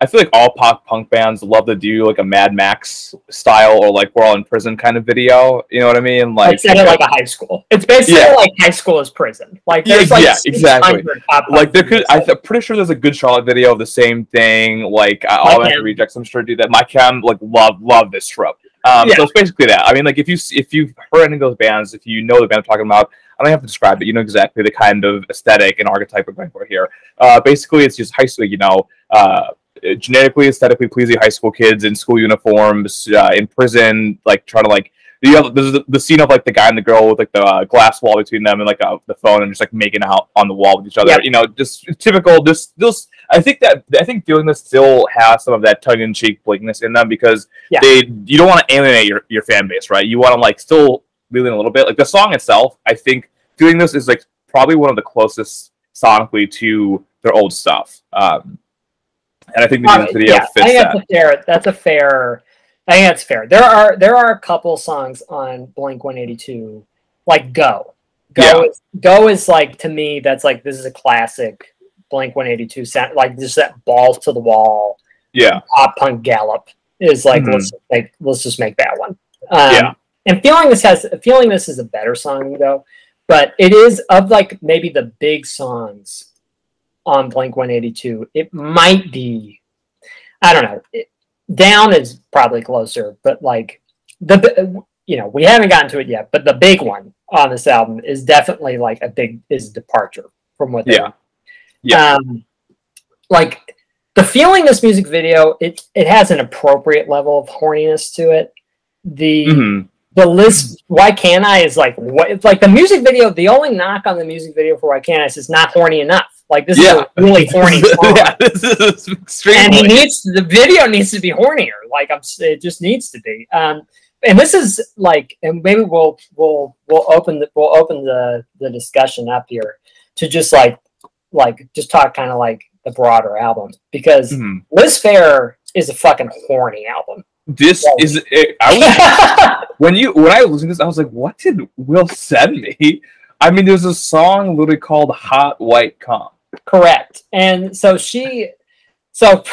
I feel like all pop punk bands love to do like a Mad Max style or like we're all in prison kind of video. You know what I mean? Like, Like, set it like a high school. It's basically Yeah. like high school is prison. Like Yeah, there's like yeah, exactly. 600 pop punk like there could. I'm pretty sure there's a Good Charlotte video of the same thing. Like I- My all I have to Chem. rejects, I'm sure do that. My Chem like love love this trope. Um, Yeah. So it's basically that. I mean, like if you if you've heard any of those bands, if you know the band I'm talking about, I don't have to describe it. You know exactly the kind of aesthetic and archetype we're going for here. Uh, basically, it's just high school. You know, uh, genetically, aesthetically pleasing high school kids in school uniforms, uh, in prison, like trying to like. You have there's the, the scene of like the guy and the girl with like the uh, glass wall between them and like uh, the phone and just like making out on the wall with each other. Yep. You know, just typical. Just this. I think that I think doing this still has some of that tongue in cheek blankness in them because Yeah. they you don't want to alienate your, your fan base, right? You want to like still really a little bit. Like the song itself, I think doing this is like probably one of the closest sonically to their old stuff. Um, and I think the music video yeah, I fits think that. that's a fair. That's a fair. I think that's fair. There are there are a couple songs on Blink One Eighty Two, like Go. Go Yeah. is Go is like to me that's like this is a classic Blink One Eighty Two sound. Like just that balls to the wall Yeah, pop punk gallop is like Mhm. let's just make let's just make that one. Um, Yeah. And feeling this has feeling this is a better song though, but it is of like maybe the big songs on Blink One Eighty Two. It might be, I don't know. It, down is probably closer, but like the you know we haven't gotten to it yet, but the big one on this album is definitely like a big is departure from what Yeah. Yeah. um, like the feeling this music video it it has an appropriate level of horniness to it the Mhm. the list why can't i is like what it's like the music video the only knock on the music video for why can't i is it's not horny enough like this Yeah. is a really horny song. yeah, this is extremely. and he needs the video needs to be hornier like i'm it just needs to be um and this is like and maybe we'll we'll we'll open the we'll open the the discussion up here to just like like just talk kind of like the broader album because Mhm. liz phair is a fucking horny album This Yeah. is. It, I was when you when I listened to this, I was like, "What did Will send me?" I mean, there's a song literally called "Hot White Cum." Correct. And so she so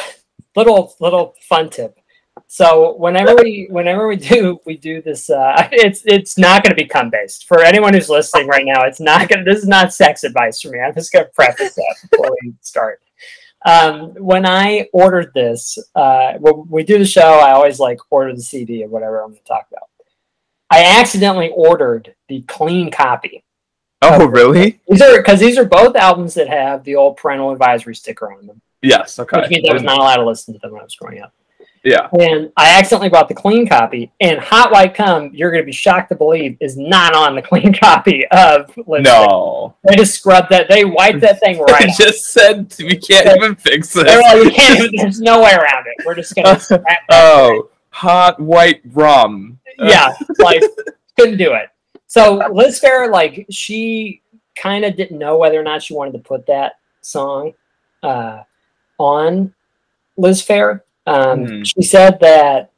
little little fun tip. So whenever we whenever we do we do this uh it's it's not gonna be cum based. For anyone who's listening right now, it's not gonna this is not sex advice for me. I'm just gonna preface that before we start. Um, when I ordered this, uh, when we do the show, I always like order the CD or whatever I'm going to talk about. I accidentally ordered the clean copy. Oh, really? These are because these are both albums that have the old parental advisory sticker on them, Yes. Okay. which means I was not allowed to listen to them when I was growing up. Yeah. And I accidentally bought the clean copy, and Hot White Cum, you're going to be shocked to believe, is not on the clean copy of Live No. They just scrubbed that. They wiped that thing right I just said we can't even fix They're like, we can't, there's no way around it. We're just going to. Oh, hot white rum. yeah, like couldn't do it. So Liz Phair, like she kind of didn't know whether or not she wanted to put that song uh, on Liz Phair. Um, Mhm. She said that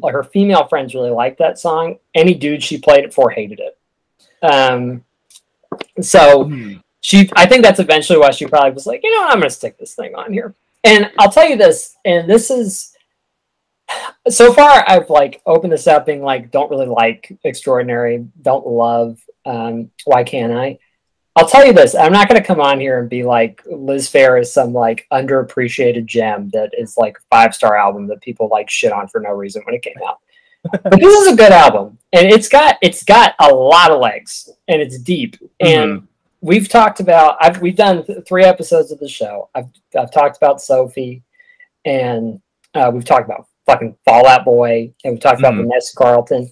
like, her female friends really liked that song. Any dude she played it for hated it. Um, so Hmm. she i think that's eventually why she probably was like you know what, i'm gonna stick this thing on here and i'll tell you this and this is so far i've like opened this up being like don't really like extraordinary. Don't love um why can't i? I'll tell you this i'm not gonna come on here and be like liz phair is some like underappreciated gem that is like a five star album that people like shit on for no reason when it came out. But this is a good album and it's got it's got a lot of legs and it's deep and we've talked about I've we've done th- three episodes of the show. I've I've talked about Sophie, and uh, we've talked about fucking Fall Out Boy, and we've talked about. Mm-hmm. Vanessa Carlton,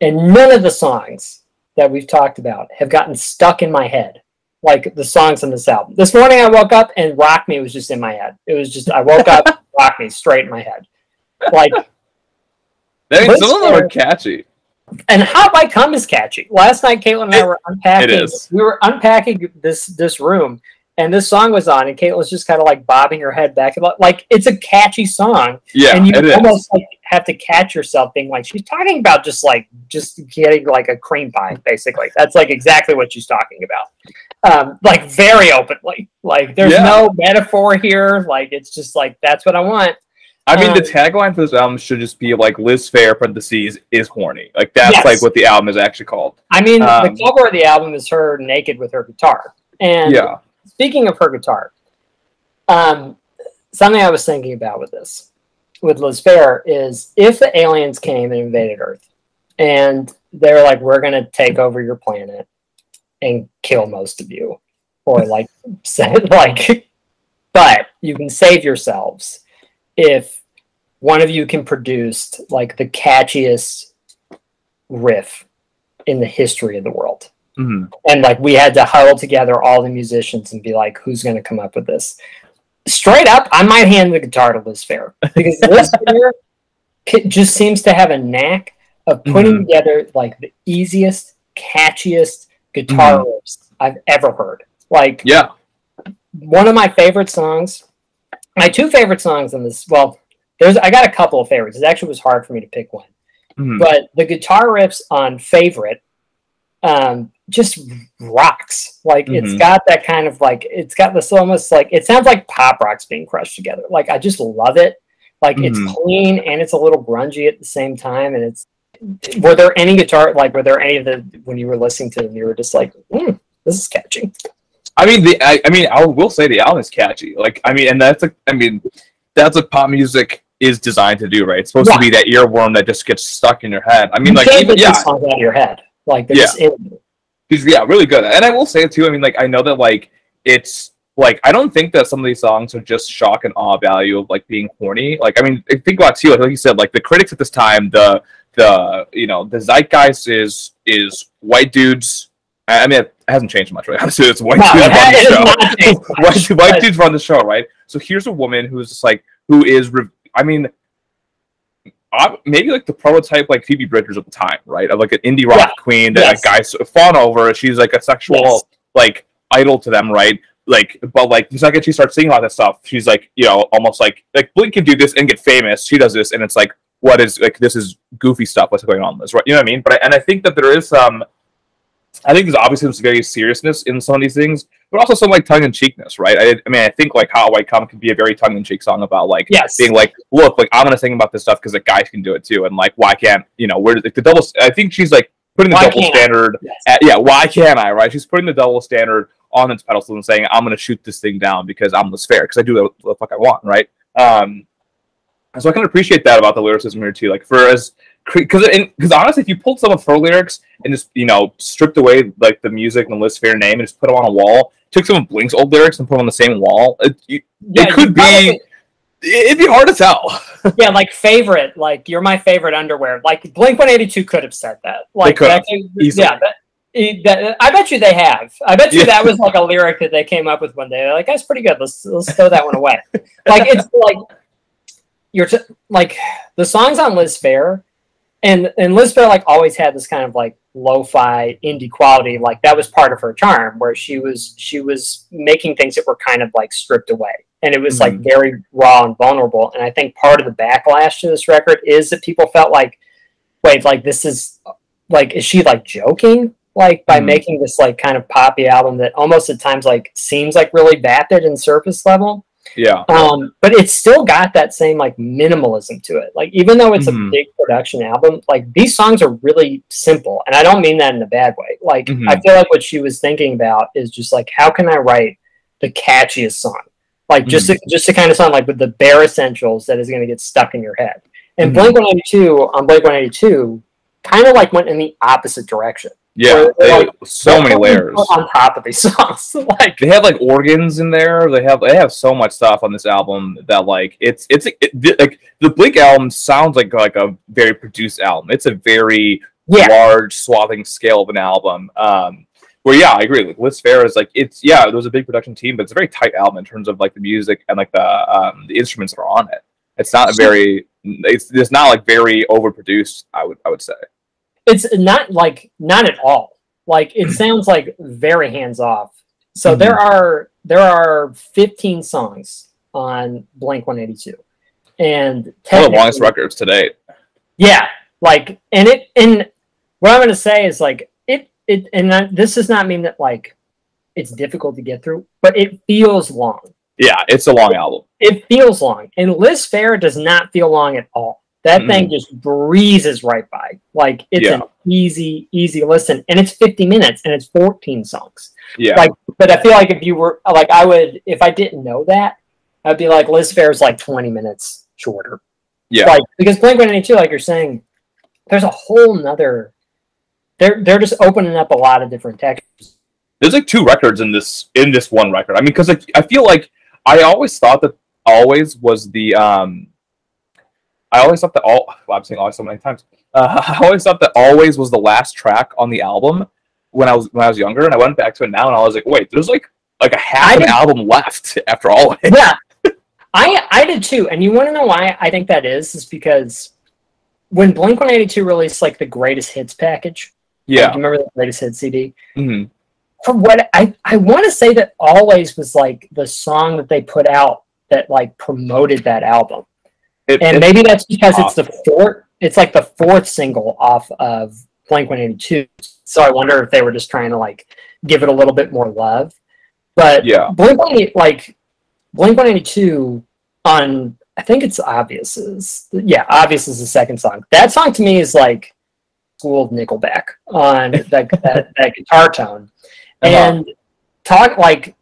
and none of the songs that we've talked about have gotten stuck in my head like the songs on this album. This morning I woke up and Rock Me was just in my head. It was just I woke up, Rock Me straight in my head, like. I Liz some of them are catchy. And Hot White Cum is catchy. Last night, Caitlin and I were unpacking. it is. We were unpacking this this room, and this song was on, and Caitlin was just kind of like bobbing her head back and like it's a catchy song, Yeah, and you it is. almost like have to catch yourself being like she's talking about just like just getting like a cream pie, basically. That's like exactly what she's talking about, um, like very openly. Like there's Yeah. no metaphor here. Like it's just like that's what I want. I mean, the um, tagline for this album should just be like Liz Phair parentheses is horny. Like that's Yes. like what the album is actually called. I mean, Um, the cover of the album is her naked with her guitar, and yeah. Speaking of her guitar, um, something I was thinking about with this. with Liz Phair is if the aliens came and invaded Earth, and they're like, "We're gonna take over your planet and kill most of you," or like said like, but you can save yourselves if one of you can produce like the catchiest riff in the history of the world hmm and like we had to huddle together all the musicians and be like, who's going to come up with this? Straight up, I might hand the guitar to Liz Phair because Liz Phair just seems to have a knack of putting Mhm. together like the easiest, catchiest guitar riffs I've ever heard. Like Yeah. one of my favorite songs, my two favorite songs in this. Well, there's I got a couple of favorites. It actually was hard for me to pick one Mhm. but the guitar riffs on favorite um just rocks like it's Mhm. got that kind of like it's got this almost like it sounds like pop rocks being crushed together like i just love it like Mhm. it's clean and it's a little grungy at the same time and it's were there any guitar like were there any of the when you were listening to them you were just like mm, this is catchy I mean, the I, I mean, I will say the album is catchy. Like, I mean, and that's a, I mean, that's what pop music is designed to do, right? It's supposed Yeah. to be that earworm that just gets stuck in your head. I mean, you like, even, yeah, out of your head like Yeah. He's yeah, really good. And I will say it too. I mean, like, I know that like it's like I don't think that some of these songs are just shock and awe value of like being horny. Like, I mean, think about too. Like you said, like the critics at this time, the the you know the zeitgeist is is white dudes. I mean, it hasn't changed much, right? Honestly, it's white No, dudes it run the show. not changed much, white, white dudes run the show, right? So here's a woman who's just like who is. Re- I mean, maybe like the prototype like Phoebe Bridgers at the time, right? Of like an indie rock Yeah. queen that Yes. a guy's fawn over. She's like a sexual Yes. like idol to them, right? Like, but like the second she starts singing about this stuff, she's like, you know, almost like like Blink can do this and get famous. She does this, and it's like, what is like this is goofy stuff. What's going on? in This right? You know what I mean? But I, and I think that there is some. I think there's obviously some very seriousness in some of these things, but also some like tongue in cheekness, right? I, I mean, I think like Hot White Comic can be a very tongue in cheek song about like Yes. being like, look, like I'm gonna sing about this stuff because like guys can do it too, and like why can't you know where like, the double? I think she's like putting the Why double standard. Yes. At, yeah, why can't I? Right? She's putting the double standard on its pedestal and saying I'm gonna shoot this thing down because I'm Liz Phair because I do what the fuck I want, right? Um, so I can appreciate that about the lyricism here too. Like for as because because honestly, if you pulled some of her lyrics and just you know stripped away like the music and the Liz Phair name and just put them on a wall, took some of Blink's old lyrics and put them on the same wall, it, you, Yeah, it could you be. probably- It'd be hard to tell. yeah, like favorite, like you're my favorite underwear. Like Blink 182 could have said that. Like that- yeah, that, that- I bet you they have. I bet you Yeah. that was like a lyric that they came up with one day. They're like, that's pretty good. Let's let's throw that one away. like it's like you're t- like the songs on Liz Phair, and and Liz Phair like always had this kind of like lo-fi indie quality. Like that was part of her charm, where she was she was making things that were kind of like stripped away, and it was like Mhm. very raw and vulnerable. And I think part of the backlash to this record is that people felt like, wait, like this is like is she like joking? Like by Mhm. making this like kind of poppy album that almost at times like seems like really vapid and surface level Yeah. um, but it's still got that same like minimalism to it. Like even though it's Mhm. a big production album, like these songs are really simple, and I don't mean that in a bad way. Like Mhm. I feel like what she was thinking about is just like how can I write the catchiest song, like just to, just to kind of sound like with the bare essentials that is going to get stuck in your head. And Mhm. Blink One Eighty Two on Blink One Eighty Two kind of like went in the opposite direction. Yeah. They, like, so many layers. on top of these songs. like they have like organs in there. They have they have so much stuff on this album that like it's it's it, like the Blink album sounds like like a very produced album. It's a very yeah, large swathing scale of an album. Um, where yeah, I agree. Like Liz Phair is like it's yeah, there was a big production team, but it's a very tight album in terms of like the music and like the um the instruments that are on it. It's not very it's it's not like very overproduced. I would I would say. It's not like not at all like it sounds like very hands off so Mhm. there are there are 15 songs on Blink 182 and One of the longest records to date. yeah like and it and what i'm going to say is like it it and I, this does not mean that like it's difficult to get through but it feels long Yeah, it's a long album. it feels long and liz phair does not feel long at all that thing just breezes right by like it's Yeah. an easy easy listen and it's 50 minutes and it's 14 songs Yeah. Like- but i feel like if you were like i would if i didn't know that i'd be like liz phair is like 20 minutes shorter Yeah. Like because Blink One Eighty Two, like you're saying, there's a whole nother. They're they're just opening up a lot of different textures. There's like two records in this in this one record. I mean, because like I feel like I always thought that always was the um. I always thought that all. Well, I'm saying always so many times. Uh, I always thought that always was the last track on the album when I was when I was younger, and I went back to it now, and I was like, wait, there's like like a half an album left after all. Yeah, I I did too, and you want to know why I think that is? Is because when Blink One Eighty Two released like the greatest hits package. Yeah. you remember the greatest hits CD? hmm from what I, I want to say that always was like the song that they put out that like promoted that album It, and maybe that's because it's the fourth it's like the fourth single off of blink 182 so i wonder if they were just trying to like give it a little bit more love. But Yeah. blink 182 like blink 182 on i think it's obvious is yeah obvious is the second song. That song to me is like school of nickelback on that, that, that guitar tone. Uh-huh. and talk like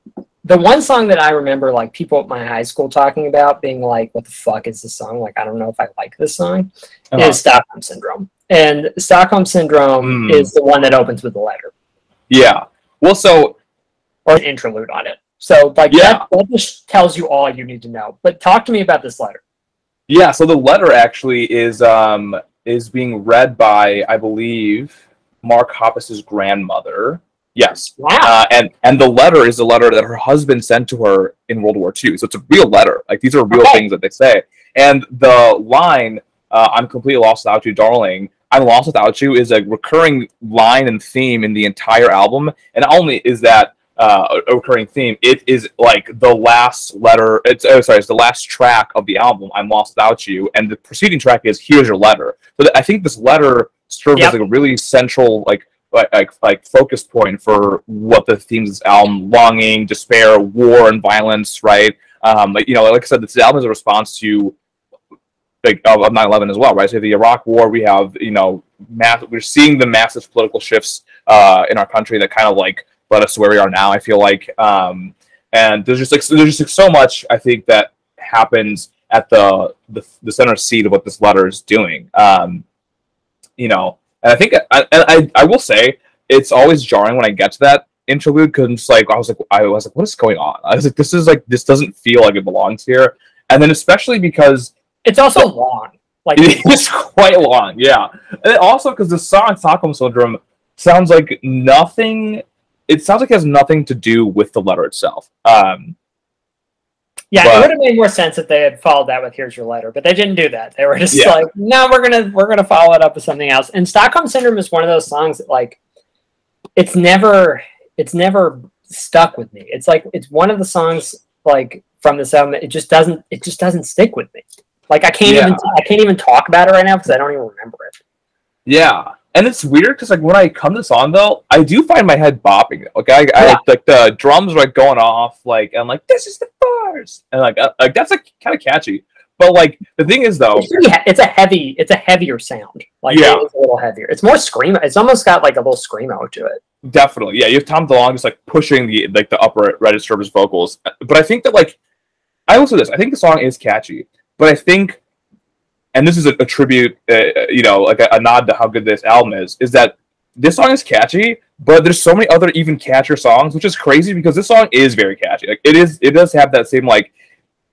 the one song that I remember like people at my high school talking about being like, what the fuck is this song? Like, I don't know if I like this song, Uh-huh. is Stockholm Syndrome. And Stockholm Syndrome Hmm. is the one that opens with the letter yeah. Well, so or an interlude on it. So like Yeah. that, that just tells you all you need to know. But talk to me about this letter. Yeah, so the letter actually is um is being read by I believe Mark Hoppus's grandmother. Yes. Wow. Uh, and and the letter is a letter that her husband sent to her in World War II. So it's a real letter. Like these are real Okay. things that they say. And the line, uh, "I'm completely lost without you, darling." "I'm lost without you" is a recurring line and theme in the entire album. And not only is that uh, a recurring theme, it is like the last letter. It's oh sorry, it's the last track of the album. "I'm lost without you," and the preceding track is "Here's your letter." So th- I think this letter serves Yep. as like a really central like like like like focus point for what the themes of this album longing despair war and violence right? Um like you know like i said this album is a response to like of, of 9-11 as well right? So the iraq war we have you know mass, we're seeing the massive political shifts uh in our country that kind of like led us to where we are now i feel like um and there's just like there's just like so much i think that happens at the the, the center seat of what this letter is doing. Um you know and I think I, and I I will say it's always jarring when I get to that interlude because it's like I was like I was like what is going on? I was like this is like this doesn't feel like it belongs here. And then especially because It's also long. Like it is quite long, yeah. And also because the song Stockholm Syndrome sounds like nothing. It sounds like it has nothing to do with the letter itself. Um, Yeah, But- it would have made more sense if they had followed that with "Here's your letter," but they didn't do that. They were just Yeah. like, "No, we're gonna we're gonna follow it up with something else." And Stockholm Syndrome is one of those songs that like, it's never it's never stuck with me. It's like it's one of the songs like from this album. It just doesn't it just doesn't stick with me. Like I can't even I can't even talk about it right now because I don't even remember it. Yeah, and it's weird because like when I come to the song though, I do find my head bopping. Like I, I Yeah. like the drums are like going off, like and I'm like this is the bars, and like uh, like that's like kind of catchy. But like the thing is though, It's, he- it's a heavy it's a heavier sound. Like Yeah. it's a little heavier. It's more screamo. It's almost got like a little screamo to it. definitely, yeah, you have Tom DeLonge just like pushing the like the upper register of his vocals. But I think that like I will say this, I think the song is catchy, but I think, and this is a, a tribute, uh, you know, like a, a nod to how good this album is, is that this song is catchy, but there's so many other even catchier songs, which is crazy because this song is very catchy. Like it is, it does have that same like,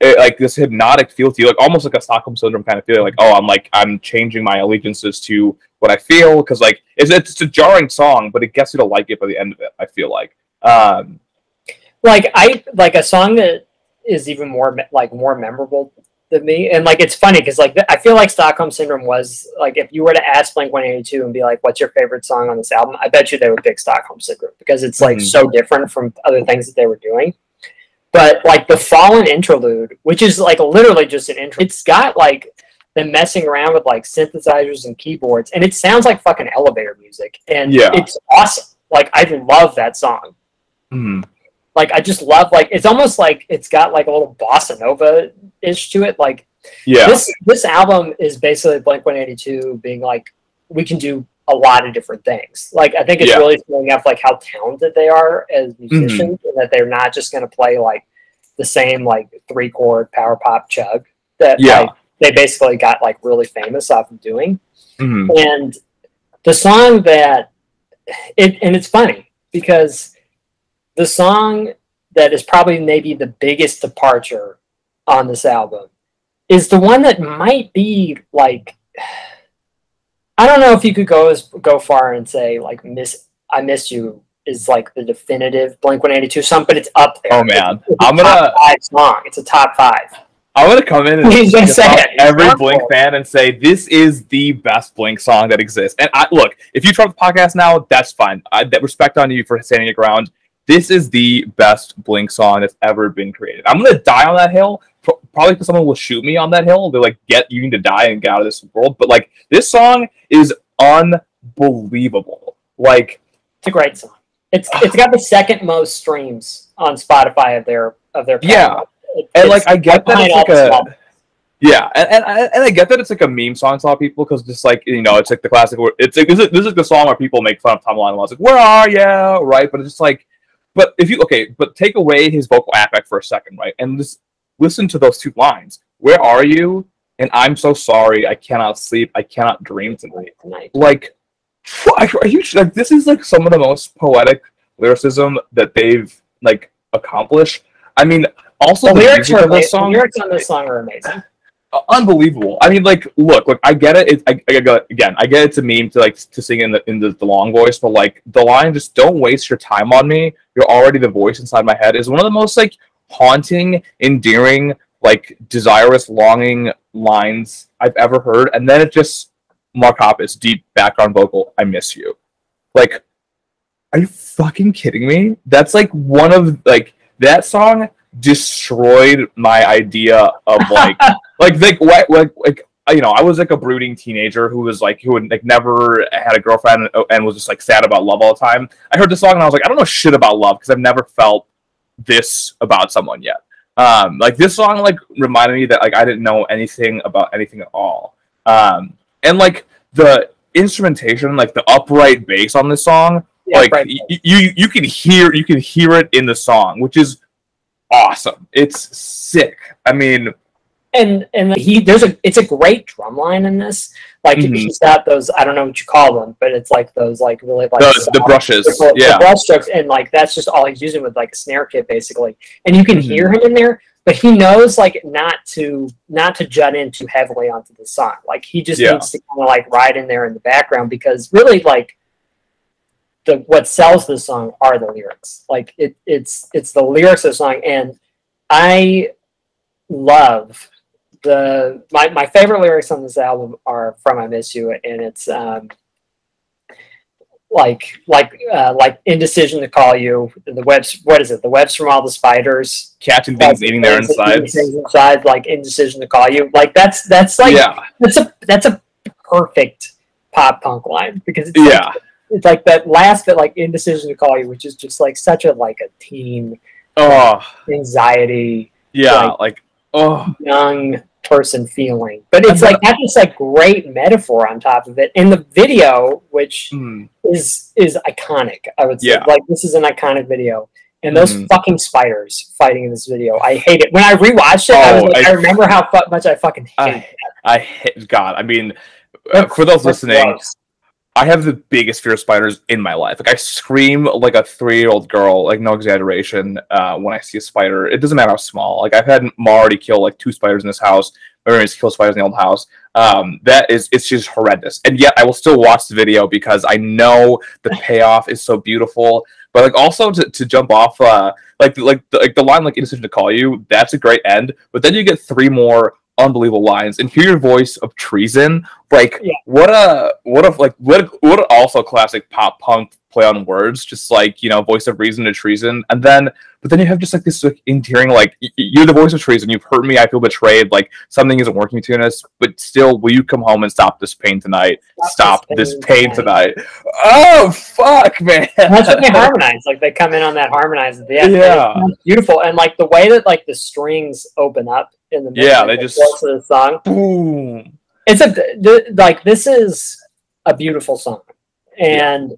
eh, like this hypnotic feel to you, like almost like a Stockholm syndrome kind of feeling. Like, oh, I'm like I'm changing my allegiances to what I feel because like it's it's a jarring song, but it gets you to like it by the end of it. I feel like, um, like I like a song that is even more like more memorable than me, and like it's funny because like I feel like Stockholm Syndrome was like if you were to ask Blink One Eighty Two and be like, "What's your favorite song on this album?" I bet you they would pick Stockholm Syndrome because it's like Mhm. so different from other things that they were doing. But like the Fallen interlude, which is like literally just an intro, it's got like them messing around with like synthesizers and keyboards, and it sounds like fucking elevator music, and Yeah. it's awesome. Like I love that song hmm. Like I just love like it's almost like it's got like a little bossa nova ish to it. Like yeah, this this album is basically Blink One Eighty Two being like we can do a lot of different things. Like I think it's Yeah. Mm-hmm. really showing up like how talented they are as musicians and that they're not just gonna play like the same like three chord power pop chug that Yeah. like they basically got like really famous off of doing. Mhm. And the song that it and it's funny because the song that is probably maybe the biggest departure on this album is the one that might be like I don't know if you could go as go far and say like miss I miss you is like the definitive Blink 182 song, but it's up there. Oh man, It's a I'm gonna five song. It's a top five. I'm gonna come in and just say it. Every. Blink fan and say this is the best Blink song that exists. And I look, if you try the podcast now, that's fine. I that respect on you for standing your ground. This is the best Blink song that's ever been created. I'm gonna die on that hill. Probably because someone will shoot me on that hill. They're like, "Get you need to die and get out of this world." But like, this song is unbelievable. Like, It's a great song. It's ah. it's got the second most streams on Spotify of their of their Yeah. It- and like I get that it's like a yeah, and, and I- and I get that it's like a meme song to a lot of people because just like you know it's like the classic. It's like this is, this is the song where people make fun of Tom DeLonge. It's like where are you? Right, but it's just like, but if you okay, but take away his vocal affect for a second, right, and just listen to those two lines. Where are you? And I'm so sorry. I cannot sleep. I cannot dream tonight like are you like this is like some of the most poetic lyricism that they've like accomplished i mean also The the, lyrics are this song lyrics on this song are amazing. uh, unbelievable i mean like look look i get it, it I, I get- again i get it's a meme to like to sing in the in the, the long voice but like the line just don't waste your time on me you're already the voice inside my head is one of the most like haunting endearing like desirous longing lines i've ever heard. And then it just mark hoppus deep background vocal. I miss you. Like are you fucking kidding me? That's like one of like that song destroyed my idea of like like like what like like you know I was like a brooding teenager who was like who had like never had a girlfriend and, and was just like sad about love all the time. I heard this song and I was like I don't know shit about love because I've never felt this about someone yet. Um, like this song like reminded me that like I didn't know anything about anything at all. Um, and like the instrumentation, like the upright bass on this song, Yeah, like right. y- you you can hear you can hear it in the song, which is awesome. It's sick. I mean, and and he there's a it's a great drum line in this. Like Mhm. he's got those I don't know what you call them, but it's like those like really like the, the brushes, the, the brush strokes, and like that's just all he's using with like a snare kit basically. And you can Mhm. hear him in there, but he knows like not to not to jut in too heavily onto the song. Like he just Yeah. needs to kind of like ride in there in the background because really like the what sells the song are the lyrics. Like it it's it's the lyrics of the song and I love the my, my favorite lyrics on this album are from I Miss You and it's um like like uh, like indecision to call you the webs what is it? The webs from all the spiders. Catching things, eating their insides. things inside like indecision to call you. Like that's that's like yeah, that's a that's a perfect pop punk line because it's like, yeah, it's like that last bit like indecision to call you which is just like such a like a teen oh, anxiety yeah, Like- like oh, young person feeling. But it's like that's just like great metaphor on top of it. And the video, which mm, is is iconic, I would say. Yeah. Like this is an iconic video. And those Mhm. fucking spiders fighting in this video, I hate it. When I rewatched it, I, was Oh, like, I, I- remember how much I fucking hate I- it. I hate God. I mean, uh, for those listening, gross. I have the biggest fear of spiders in my life. Like I scream like a three-year-old girl, like no exaggeration, uh, when I see a spider. It doesn't matter how small. Like I've had Ma already kill like two spiders in this house. Roommates kill spiders in the old house. Um, that is, it's just horrendous. And yet I will still watch the video because I know the payoff is so beautiful. But like also to, to jump off, uh, like like the, like the line like indecision to call you. That's a great end. But then you get three more unbelievable lines and hear your voice of treason. Like Yeah. what a what a like what a, what a also classic pop punk play on words. Just like you know voice of reason to treason. And then but then you have just like this like endearing like you're the voice of treason. You've hurt me. I feel betrayed. Like something isn't working between us. But still will you come home and stop this pain tonight? Stop this pain tonight. oh fuck man. That's what they harmonize. Like they come in on that harmonize at the end. Yeah. Beautiful. And like the way that like the strings open up in the middle Yeah, they just- the song. boom it's a th- like this is a beautiful song and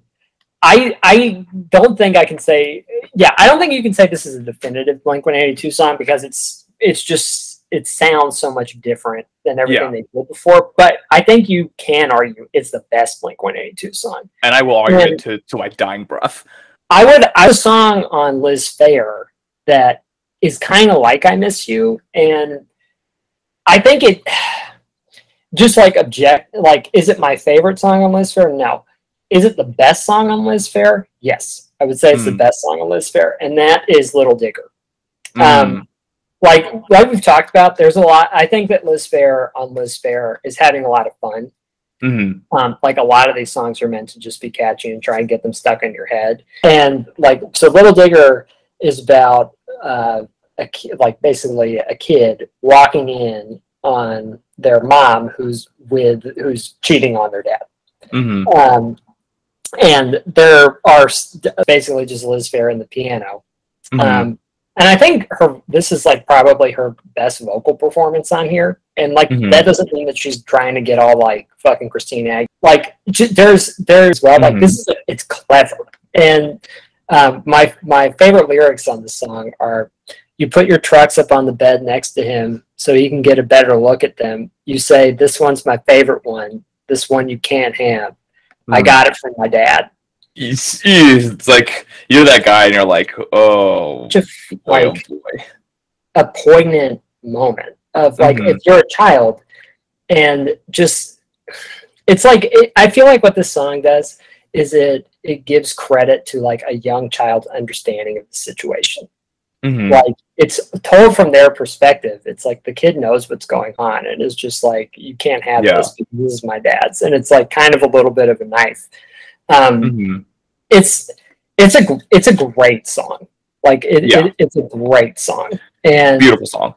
i i don't think i can say yeah i don't think you can say this is a definitive blink 182 song because it's it's just it sounds so much different than everything Yeah. they did before. But I think you can argue it's the best Blink One Eighty Two song. And I will argue And- it to, to my dying breath. I would I have a song on Liz Phair that is kind of like I Miss You, and I think it just like object like is it my favorite song on Liz Phair? No. Is it the best song on Liz Phair? Yes. I would say it's the Hmm. best song on Liz Phair, and that is Little Digger. Mm. Um, like like we've talked about, there's a lot. I think that Liz Phair on Liz Phair is having a lot of fun. Mhm. Um, like a lot of these songs are meant to just be catchy and try and get them stuck in your head. And like so, Little Digger is about uh, a ki- like basically a kid walking in on their mom who's with who's cheating on their dad. Mhm. Um, and there are s- basically just Liz Phair and the piano. Mhm. Um, and I think her this is like probably her best vocal performance on here. And like Mhm. that doesn't mean that she's trying to get all like fucking Christina. Ag- Like j- there's there's well like Mhm. this is it's clever. And um, my my favorite lyrics on the song are you put your trucks up on the bed next to him so you can get a better look at them. You say this one's my favorite one. This one you can't have. I Mhm. got it from my dad. It's, it's like you're that guy, and you're like, oh, Just boy, like oh boy. a poignant moment of like Mhm. if you're a child and just it's like it, i feel like what this song does is it it gives credit to like a young child's understanding of the situation Mhm. like it's told from their perspective it's like the kid knows what's going on and it's just like you can't have Yeah. this because this is my dad's and it's like kind of a little bit of a knife um Mhm. it's it's a it's a great song like it, Yeah. it it's a great song and Beautiful song.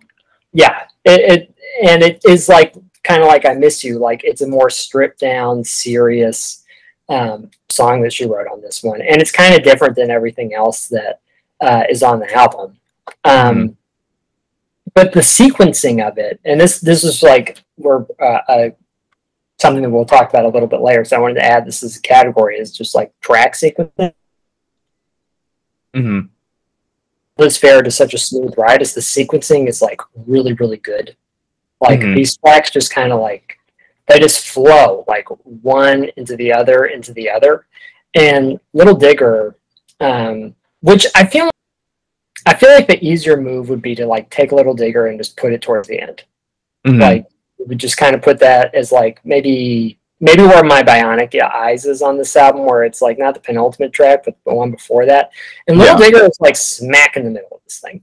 yeah it, it and it is like kind of like i miss you like it's a more stripped down serious um, song that she wrote on this one and it's kind of different than everything else that uh, is on the album um, Mhm. but the sequencing of it and this this is like we're uh, uh, something that we'll talk about a little bit later so i wanted to add this as a category is just like track sequencing Mm-hmm. Liz Phair does such a smooth ride is the sequencing is like really, really good. Like Mhm. these tracks just kind of like they just flow like one into the other into the other. And Little Digger, um, which I feel I feel like the easier move would be to like take Little Digger and just put it towards the end. Mhm. Like we would just kind of put that as like maybe maybe where my Bionic Eyes is on this album, where it's like not the penultimate track, but the one before that. And Little Yeah. Digger is like smack in the middle of this thing.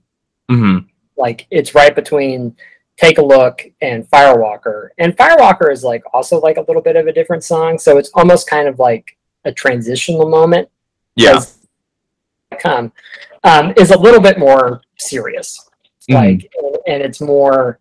Mhm. Like it's right between Take a Look and Firewalker. And Firewalker is like also like a little bit of a different song, so it's almost kind of like a transitional moment. Yeah. Come um, is a little bit more serious Mhm. like and, it's more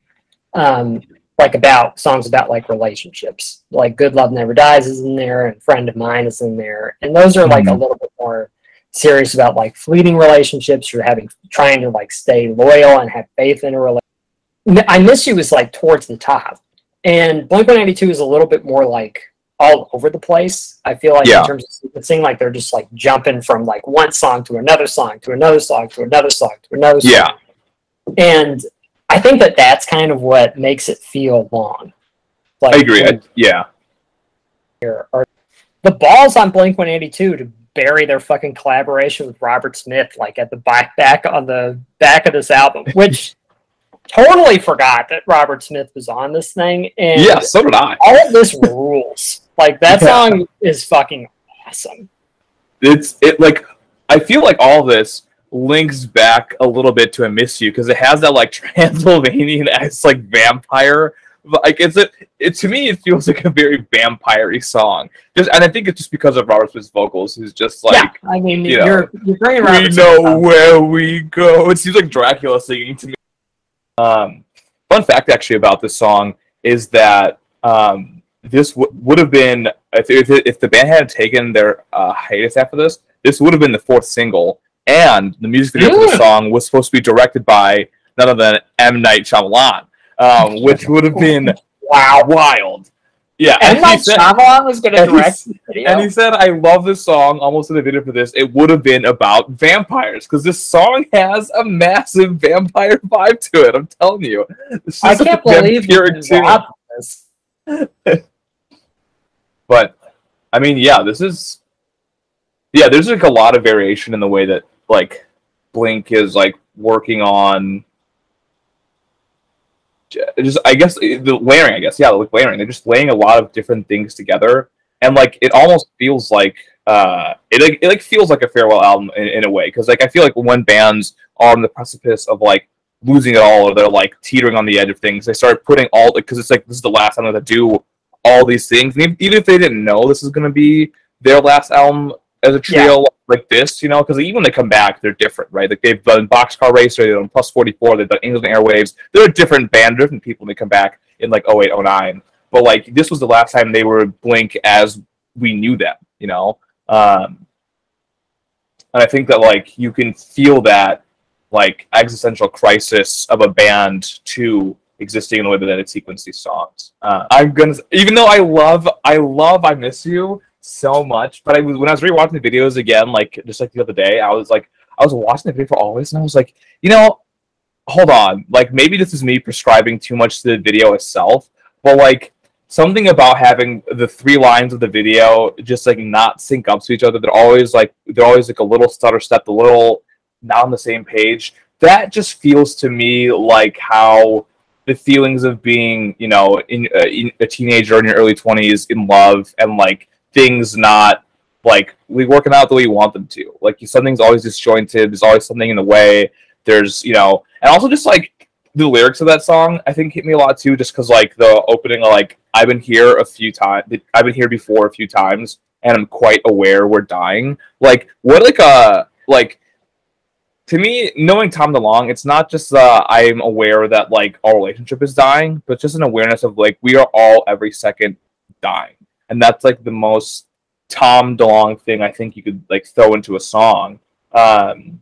um like about songs about like relationships like good love never dies is in there and friend of mine is in there and those are like a Mhm. little bit more serious about like fleeting relationships you're having trying to like stay loyal and have faith in a relationship i miss you is like towards the top and blink 182 is a little bit more like all over the place i feel like Yeah. in terms of sequencing like they're just like jumping from like one song to another song to another song to another song to another song Yeah. and I think that that's kind of what makes it feel long. Like, I agree. I, yeah. here are the balls on Blink One Eighty Two to bury their fucking collaboration with Robert Smith, like at the back back on the back of this album, which totally forgot that Robert Smith was on this thing. And Yeah. So did I. all of this rules. Like that Yeah. song is fucking awesome. it's it like I feel like all this links back a little bit to "I Miss You" because it has that like Transylvanian as like vampire. Like it's a it to me it feels like a very vampire song. Just and I think it's just because of Robert Smith's vocals, who's just like yeah, I mean you know, you're you're we know where we go. It seems like Dracula singing to me. Um, fun fact actually about this song is that um, this w- would have been if, if, if the band had taken their uh, hiatus after this, this would have been the fourth single, and the music video for the song was supposed to be directed by none other than M Night Shyamalan, um, which would have been Wow. wild. Yeah, he Night said- Shyamalan was going to and he direct the video. And he said, I love this song. Almost in the video for this. It would have been about vampires because this song has a massive vampire vibe to it. I'm telling you. This I can't believe you vampiric tune. dropped this. But I mean, yeah, this is yeah. There's like a lot of variation in the way that like Blink is like working on. Just I guess eh, the layering. I guess yeah, like layering. They're just laying a lot of different things together, and like it almost feels like uh, it like it like feels like a farewell album in, in a way because like I feel like when bands are on the precipice of like losing it all or they're like teetering on the edge of things, they start putting all because it's like this is the last time that they're do all these things. And even- if they didn't know this is to be their last album as a trio like this, you know, because even when they come back, they're different, right? Like they've done Boxcar Racer, they've done Plus 44, they've done Angels and Airwaves. They're a different band, different people when they come back in like 08, 09. But like this was the last time they were Blink as we knew them, you know? Um, and I think that like you can feel that like existential crisis of a band to existing in the way that it sequenced these songs. Uh, I'm gonna, even though I love, I love, I miss you so much. But I was when I was rewatching the videos again, like just like the other day, I was like, I was watching the video for always, and I was like, you know, hold on, like maybe this is me prescribing too much to the video itself, but like something about having the three lines of the video just like not sync up to each other. They're always like they're always like a little stutter step, a little not on the same page. That just feels to me like how the feelings of being, you know, in, uh, in a teenager in your early twenties in love and like things not like we working out the way you want them to. Like something's always disjointed. There's always something in the way. There's you know, and also just like the lyrics of that song, I think hit me a lot too. Just because like the opening, like I've been here a few times. I've been here before a few times, and I'm quite aware we're dying. Like what like a like to me, knowing Tom DeLonge, it's not just uh, I'm aware that like our relationship is dying, but just an awareness of like we are all every second dying, and that's like the most Tom DeLonge thing I think you could like throw into a song. Um,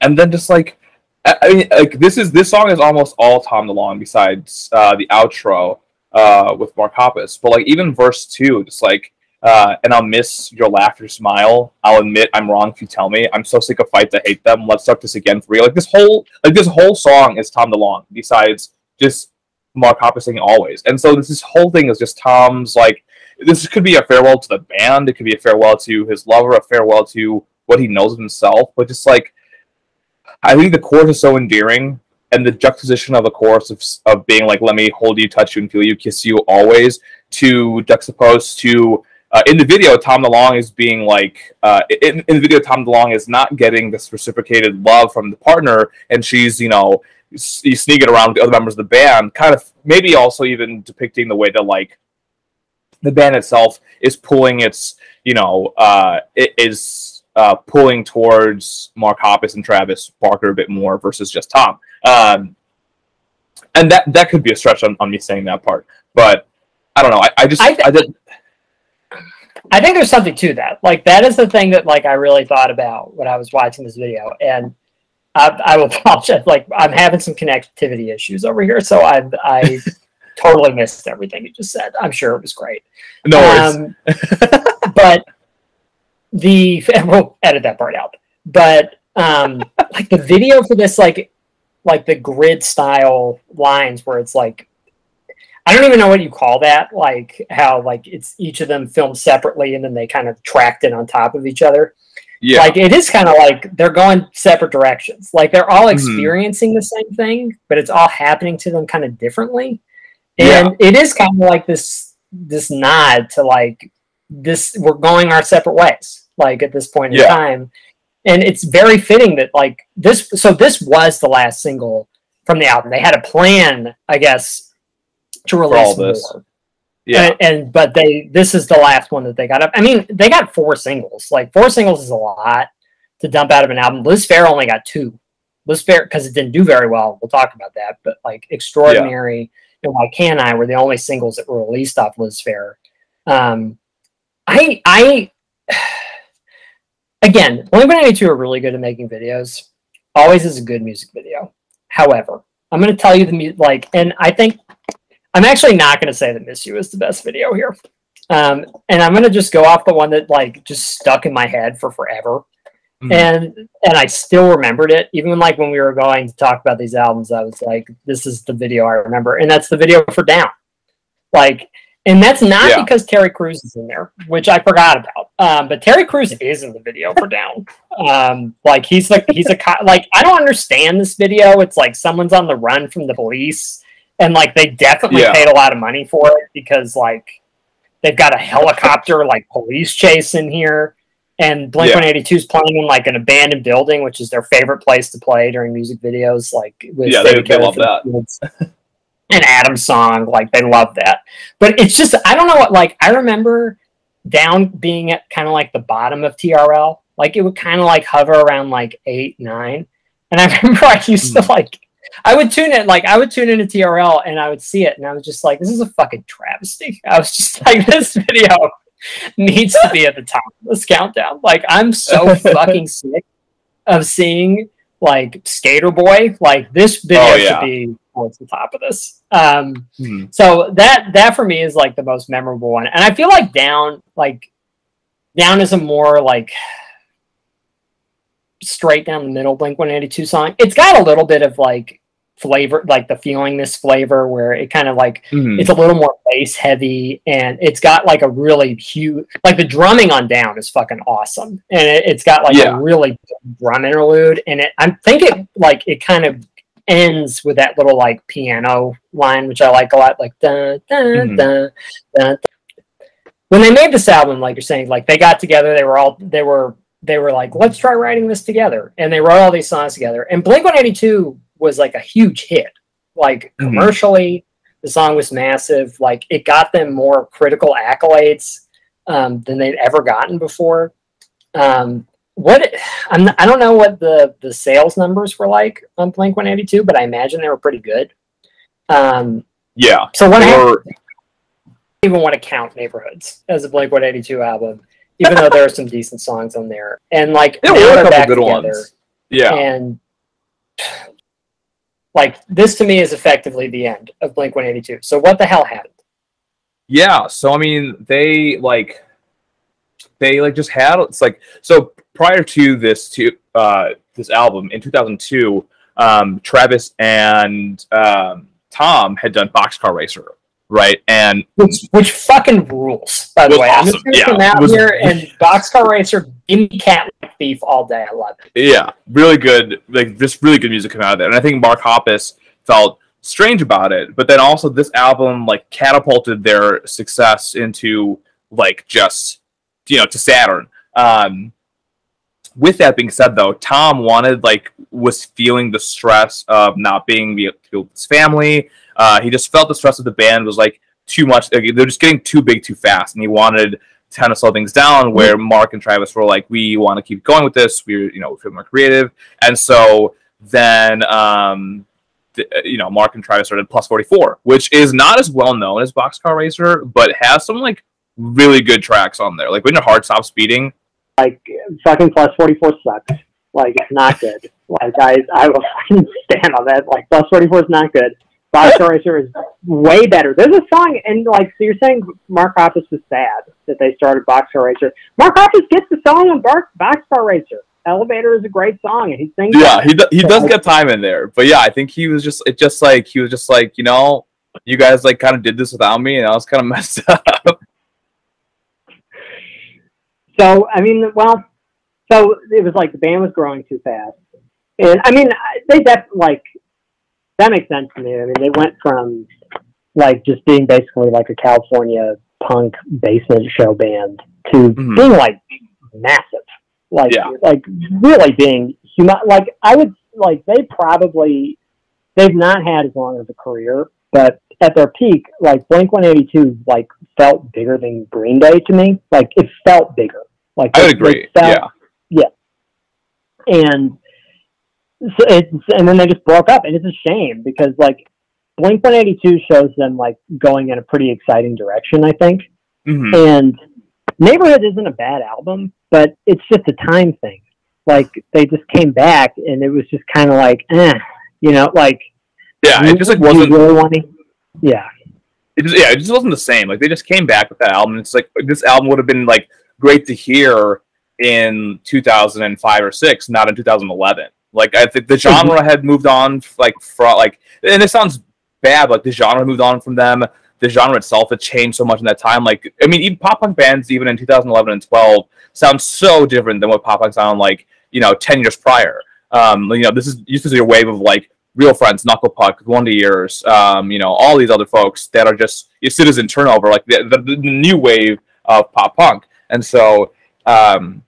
and then just like I, I mean, like this is this song is almost all Tom DeLonge besides uh, the outro uh, with Mark Hoppus, but like even verse two, just like uh, and I'll miss your laughter, smile. I'll admit I'm wrong if you tell me. I'm so sick of fights. I hate them. Let's start this again for real. Like this whole like this whole song is Tom DeLonge. Besides just Mark Hoppus singing always, and so this, this whole thing is just Tom's like this could be a farewell to the band. It could be a farewell to his lover, a farewell to what he knows of himself. But just like I think the chorus is so endearing, and the juxtaposition of the chorus of, of being like, "Let me hold you, touch you, and feel you, kiss you always," to juxtaposed to uh, in the video, Tom DeLonge is being like, uh, in, in the video, Tom DeLonge is not getting this reciprocated love from the partner, and she's, you know, s- sneaking around with the other members of the band, kind of maybe also even depicting the way that like the band itself is pulling its, you know, uh, it is uh, pulling towards Mark Hoppus and Travis Barker a bit more versus just Tom. Um, and that that could be a stretch on, on me saying that part, but I don't know. I, I just I th- I did I think there's something to that. Like that is the thing that like I really thought about when I was watching this video, and I, I will apologize. Like I'm having some connectivity issues over here, so I I totally missed everything you just said. I'm sure it was great. no worries. Um, but the we'll edit that part out. But um, like the video for this, like like the grid style lines where it's like I don't even know what you call that. Like how like it's each of them filmed separately and then they kind of tracked it on top of each other. Yeah. Like it is kind of like they're going separate directions. Like they're all Mhm. experiencing the same thing, but it's all happening to them kind of differently. Yeah. And it is kind of like this this nod to like this we're going our separate ways like at this point in Yeah. time and it's very fitting that like this so this was the last single from the album they had a plan i guess to release this. more yeah. and, and but they this is the last one that they got up. I mean they got four singles. Like four singles is a lot to dump out of an album. Liz Phair only got two. Liz Phair because it didn't do very well. We'll talk about that. But like extraordinary and why can i were the only singles that were released off liz phair. Um i i again blink 182 are really good at making videos. Always is a good music video. However i'm going to tell you the mu- like and i think I'm actually not going to say that "Miss You" is the best video here, um, and I'm going to just go off the one that like just stuck in my head for forever, Mhm. and and I still remembered it even like when we were going to talk about these albums. I was like, "This is the video I remember," and that's the video for "Down." Like, and that's not Yeah. because Terry Crews is in there, which I forgot about. Um, but Terry Crews is in the video for "Down." Um, like he's like he's a co- like I don't understand this video. It's like someone's on the run from the police, and like they definitely Yeah. paid a lot of money for it because like they've got a helicopter like police chase in here, and Blink Yeah. One Eighty Two is playing in like an abandoned building, which is their favorite place to play during music videos. Like with Yeah, they- David they love that. Kids. An Adam song, like they love that. But it's just I don't know what like I remember down being at kind of like the bottom of TRL. Like it would kind of like hover around like eight, nine. And I remember I used to hmm. like I would tune in like I would tune into TRL and I would see it and I was just like, this is a fucking travesty. I was just like, this video needs to be at the top of this countdown. Like I'm so fucking sick of seeing like Sk8er Boi. Like this video Oh, yeah. should be towards the top of this. Um Mhm. so that that for me is like the most memorable one and i feel like down like down is a more like straight down the middle blink 182 song it's got a little bit of like flavor like the feeling this flavor where it kind of like Mhm. it's a little more bass heavy and it's got like a really huge like the drumming on down is fucking awesome and it, it's got like Yeah. a really drum interlude and it i think it like it kind of ends with that little like piano line which i like a lot like Mhm. dun, dun, dun. when they made this album like you're saying like they got together they were all they were they were like let's try writing this together and they wrote all these songs together and blink 182 was like a huge hit like Mhm. commercially the song was massive like it got them more critical accolades um, than they'd ever gotten before um, what I'm, i don't know what the the sales numbers were like on blink 182 but i imagine they were pretty good um, yeah. so what Or, even want to count neighborhoods as a blink 182 album even though there are some decent songs on there and like there were a couple good together, ones. Yeah. and like this to me is effectively the end of blink 182 so what the hell happened Yeah, so I mean, they like they like just had it's like so prior to this to uh this album in 2002, um Travis and um Tom had done Boxcar Racer, right? And which which fucking rules by the way i'm just gonna yeah. come out was- here and boxcar racer me cat like thief all day i love it yeah, really good, like just really good music coming out of there. And I think Mark Hoppus felt strange about it, but then also this album like catapulted their success into like just you know to Saturn. Um, with that being said, though, Tom wanted like was feeling the stress of not being with his family. Uh, he just felt the stress of the band was like too much. Like, they're just getting too big too fast, and he wanted kind of slow things down. Where Mark and Travis were like, "We want to keep going with this. We're you know we feel more creative," and so then um, th- you know Mark and Travis started Plus Forty Four, which is not as well known as Boxcar Racer, but has some like really good tracks on there. Like when your heart stops beating. like fucking plus 44 sucks like it's not good like i i will fucking stand on that like plus 44 is not good boxcar racer is way better there's a song and like so you're saying mark hoppus was sad that they started boxcar racer mark hoppus gets the song on Bar- boxcar racer elevator is a great song and he sings Yeah, it. he do- he does get time in there, but yeah, I think he was just it just like he was just like you know you guys like kind of did this without me, and I was kind of messed up. So I mean, well, so it was like the band was growing too fast, and I mean, they def like that makes sense to me. I mean, they went from like just being basically like a California punk basement show band to Mhm. being like massive, like Yeah. like really being human. Like I would like they probably they've not had as long of a career, but at their peak, like Blink One Eighty Two, like felt bigger than Green Day to me. Like it felt bigger. Like I agree. felt- Yeah, and so it's and then they just broke up, and it's a shame because like Blink One Eighty Two shows them like going in a pretty exciting direction, I think. hmm And Neighborhood isn't a bad album, but it's just a time thing. Like they just came back, and it was just kind of like, eh, you know, like yeah. It just like wasn't. really want to? Yeah, it just, yeah, it just wasn't the same. Like they just came back with that album. It's like this album would have been like great to hear in 2005 or six, not in 2011. Like I think the genre had moved on, like from like, and it sounds bad. Like the genre moved on from them. The genre itself had changed so much in that time. Like I mean, even pop punk bands, even in 2011 and 12, sound so different than what pop punk sounded like, you know, 10 years prior. Um, you know, this is used to be a wave of like real friends, Knuckle Puck, Wonder Years, um, you know, all these other folks that are just citizen turnover, like the, the, the new wave of pop punk. And so, um,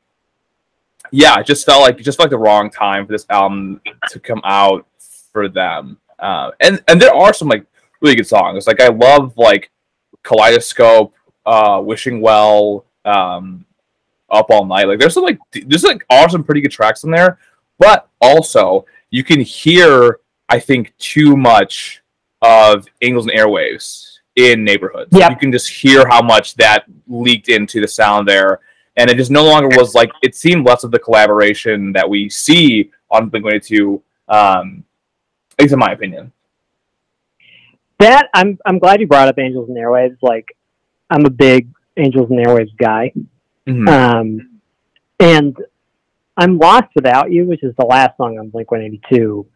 yeah, it just felt like just felt like the wrong time for this album to come out for them. Uh, and and there are some like really good songs. Like I love like Kaleidoscope, uh, Wishing Well, um, Up All Night. Like there's some like there's like are some pretty good tracks in there, but also you can hear I think too much of Angels and Airwaves in neighborhoods. Yeah. You can just hear how much that leaked into the sound there. And it just no longer was like it seemed less of the collaboration that we see on Blink 182, um, at least in my opinion. That I'm I'm glad you brought up Angels and Airwaves. Like I'm a big Angels and Airwaves guy. Mhm. Um, and I'm Lost Without You, which is the last song on Blink 182.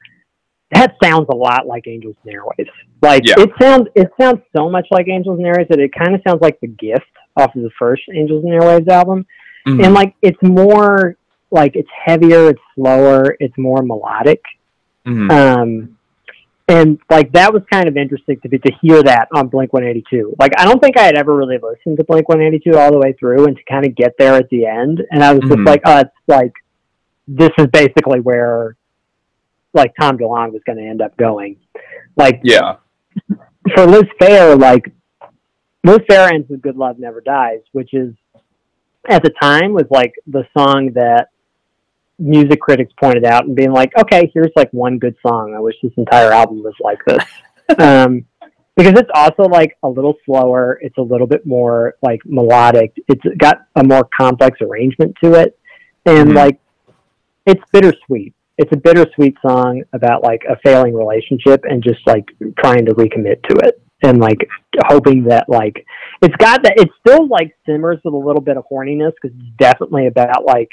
That sounds a lot like Angels and Airwaves. Like Yeah. it sounds it sounds so much like Angels and Airwaves that it kind of sounds like the gift off of the first Angels and Airwaves album. Mhm. And like it's more like it's heavier, it's slower, it's more melodic. Mhm. Um, and like that was kind of interesting to be to hear that on Blink 182. Like I don't think I had ever really listened to Blink 182 all the way through, and to kind of get there at the end, and I was just Mhm. like, oh, it's like this is basically where like Tom DeLonge was going to end up going. Like yeah. for Liz Phair, like Liz Phair ends with "Good Love Never Dies," which is at the time was like the song that music critics pointed out and being like, okay, here's like one good song. I wish this entire album was like this. um, because it's also like a little slower. It's a little bit more like melodic. It's got a more complex arrangement to it, and Mhm. like it's bittersweet. It's a bittersweet song about like a failing relationship and just like trying to recommit to it and like hoping that like it's got that it still like simmers with a little bit of horniness because it's definitely about like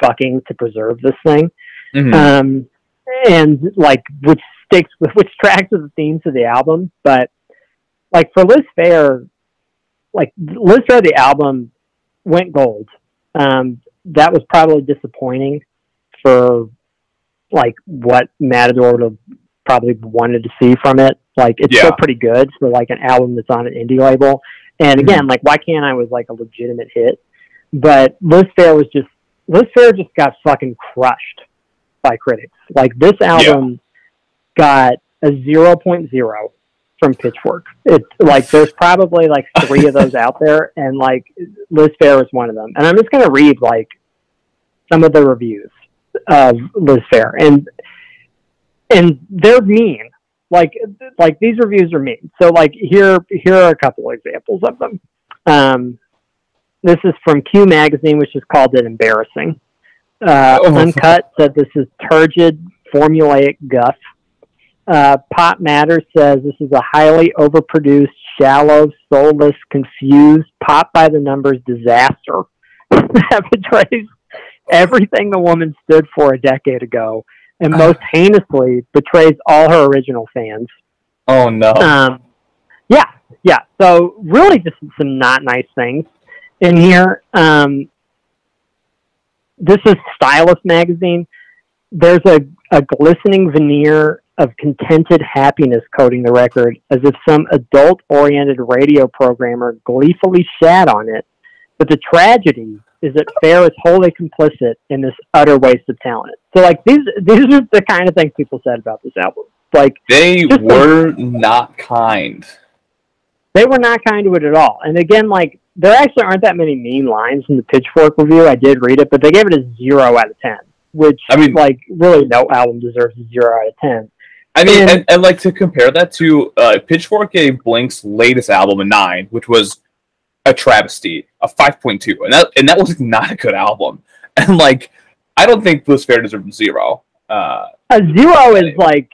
fucking to preserve this thing Mhm. um and like which sticks with which tracks with the themes of the album but like for liz phair like liz phair the album went gold um that was probably disappointing for like what matador would have probably wanted to see from it. Like it's Yeah. still pretty good for like an album that's on an indie label. And mm-hmm. again like why can't i was like a legitimate hit? But liz phair was just liz phair just got fucking crushed by critics. Like this album got a 0.0 from pitchfork. It's like there's probably like three of those out there and like liz phair is one of them. And i'm just going to read like some of the reviews of liz phair. And and they're mean. Like like these reviews are mean. So like here here are a couple examples of them. Um this is from q magazine which is called it embarrassing. Uh, Oh. uncut said this is turgid formulaic guff. Uh, pop matters says this is a highly overproduced shallow soulless confused pop by the numbers disaster. That betrays everything the woman stood for a decade ago and most heinously betrays all her original fans. Oh no. Um, yeah, yeah. So really, just some not nice things in here. Um, this is Stylus magazine. There's a, a glistening veneer of contented happiness coating the record, as if some adult-oriented radio programmer gleefully shat on it. But the tragedy is that Phair is wholly complicit in this utter waste of talent. So, like these, these are the kind of things people said about this album. Like they were not kind. they were not kind to it at all. And again, like there actually aren't that many mean lines in the Pitchfork review. I did read it, but they gave it a zero out of ten, which I mean- like really no album deserves a zero out of ten. I mean, And- and, and like to compare that to uh, Pitchfork gave Blink's latest album a nine, which was a travesty, a five point two, and that and that was not a good album. And like, I don't think Liz Phair deserves zero. Uh, A zero is like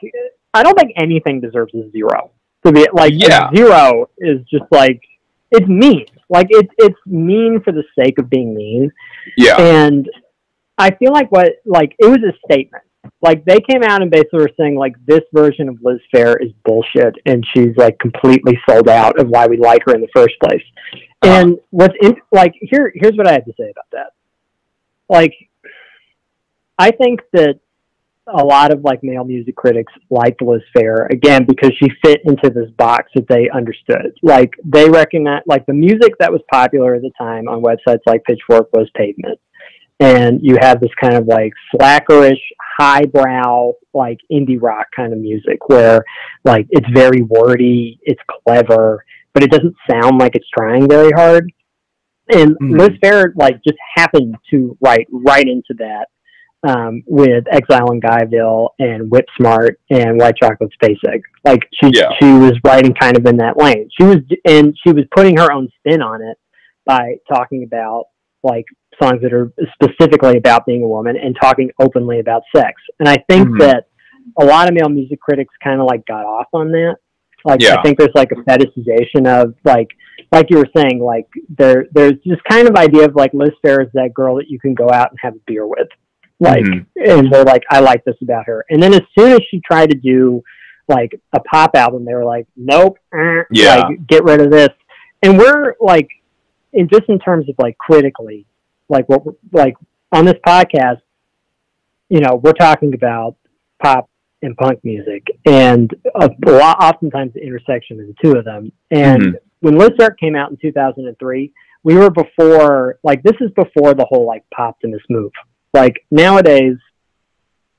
I don't think anything deserves a zero. To be like Yeah. zero is just like it's mean. Like it's it's mean for the sake of being mean. Yeah. And I feel like what like it was a statement. Like they came out and basically were saying like this version of Liz Phair is bullshit, and she's like completely sold out of why we like her in the first place. Uh-huh. And what's in, like here here's what I have to say about that. Like, I think that a lot of like male music critics liked Liz Phair again because she fit into this box that they understood. Like they recognize like the music that was popular at the time on websites like Pitchfork was Pavement, and you have this kind of like slackerish, highbrow, like indie rock kind of music where like it's very wordy, it's clever, but it doesn't sound like it's trying very hard. And Mhm. Liz Phair like just happened to write right into that um, with Exile in Guyville and Whip Smart and White Chocolate Space Egg. Like she Yeah. she was writing kind of in that lane. She was and she was putting her own spin on it by talking about like songs that are specifically about being a woman and talking openly about sex. And I think Mhm. that a lot of male music critics kind of like got off on that. Like Yeah. I think there's like a fetishization of like like you were saying like there there's this kind of idea of like Liz Phair is that girl that you can go out and have a beer with. Like Mhm. and they're like I like this about her. And then as soon as she tried to do like a pop album they were like nope, eh, Yeah. like get rid of this. And we're like in just in terms of like critically like what like on this podcast you know we're talking about pop and punk music and a lot oftentimes the intersection of the two of them and Mhm. when Liz Phair came out in 2003 we were before like this is before the whole like poptimist move like nowadays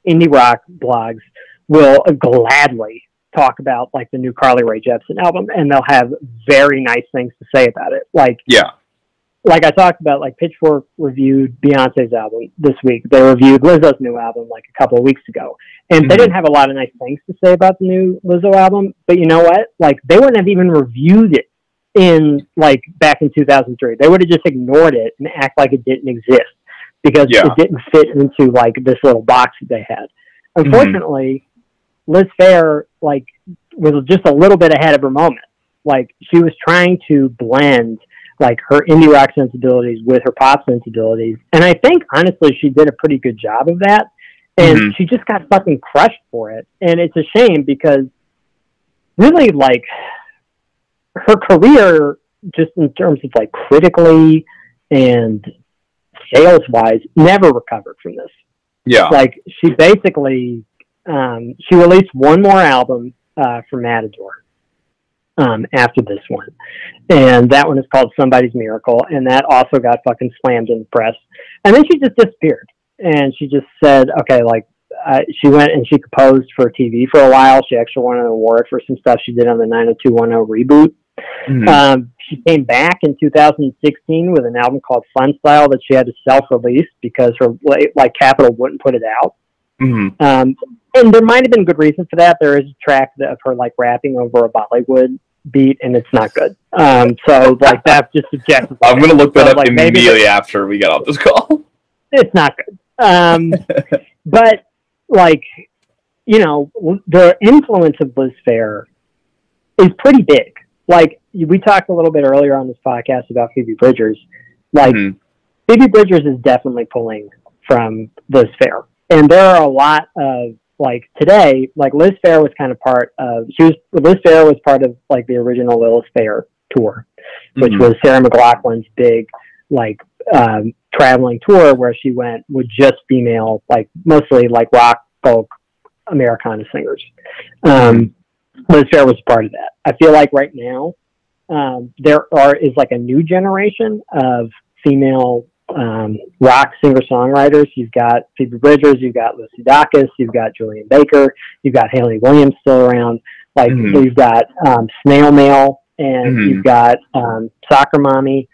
indie rock blogs will gladly talk about like the new Carly Rae Jepsen album and they'll have very nice things to say about it like Yeah. Like I talked about, like Pitchfork reviewed Beyonce's album this week. They reviewed Lizzo's new album like a couple of weeks ago, and they Mhm. didn't have a lot of nice things to say about the new Lizzo album. But you know what? Like they wouldn't have even reviewed it in like back in 2003. They would have just ignored it and act like it didn't exist because Yeah. it didn't fit into like this little box that they had. Unfortunately, Liz Phair like was just a little bit ahead of her moment. Like she was trying to blend like her indie rock sensibilities with her pop sensibilities. And I think honestly she did a pretty good job of that. And Mhm. she just got fucking crushed for it. And it's a shame because really like her career just in terms of like critically and sales wise never recovered from this Yeah. like she basically um, she released one more album uh, for Matador um, after this one, and that one is called Somebody's Miracle, and that also got fucking slammed in the press. And then she just disappeared, and she just said, okay, like. Uh, she went and she composed for TV for a while. She actually won an award for some stuff she did on the 90210 reboot. Mhm. Um, she came back in 2016 with an album called Funstyle that she had to self-release because her like Capitol wouldn't put it out. Mhm. Um, and there might have been good reason for that. There is a track of her like rapping over a Bollywood beat, and it's not good. Um, so like that's just subjective. I'm gonna look that So, up like, maybe immediately after we get off this call. it's not good. Um, but like, you know, the influence of Liz Phair is pretty big. Like we talked a little bit earlier on this podcast about Phoebe Bridgers. Like Mhm. Phoebe Bridgers is definitely pulling from Liz Phair, and there are a lot of like today, like Liz Phair was kind of part of. She was Liz Phair was part of like the original Lilith Fair tour, which Mhm. was Sarah McLachlan's big like um, traveling tour where she went with just female, like mostly like rock, folk, Americana singers. Um, Liz Phair was part of that. I feel like right now um, there are is like a new generation of female um, rock singer songwriters. You've got Phoebe Bridgers, you've got Lucy Dacus, you've got Julien Baker, you've got Hayley Williams still around. Like Mhm. you've got um, Snail Mail, and Mhm. you've got um, Soccer Mommy,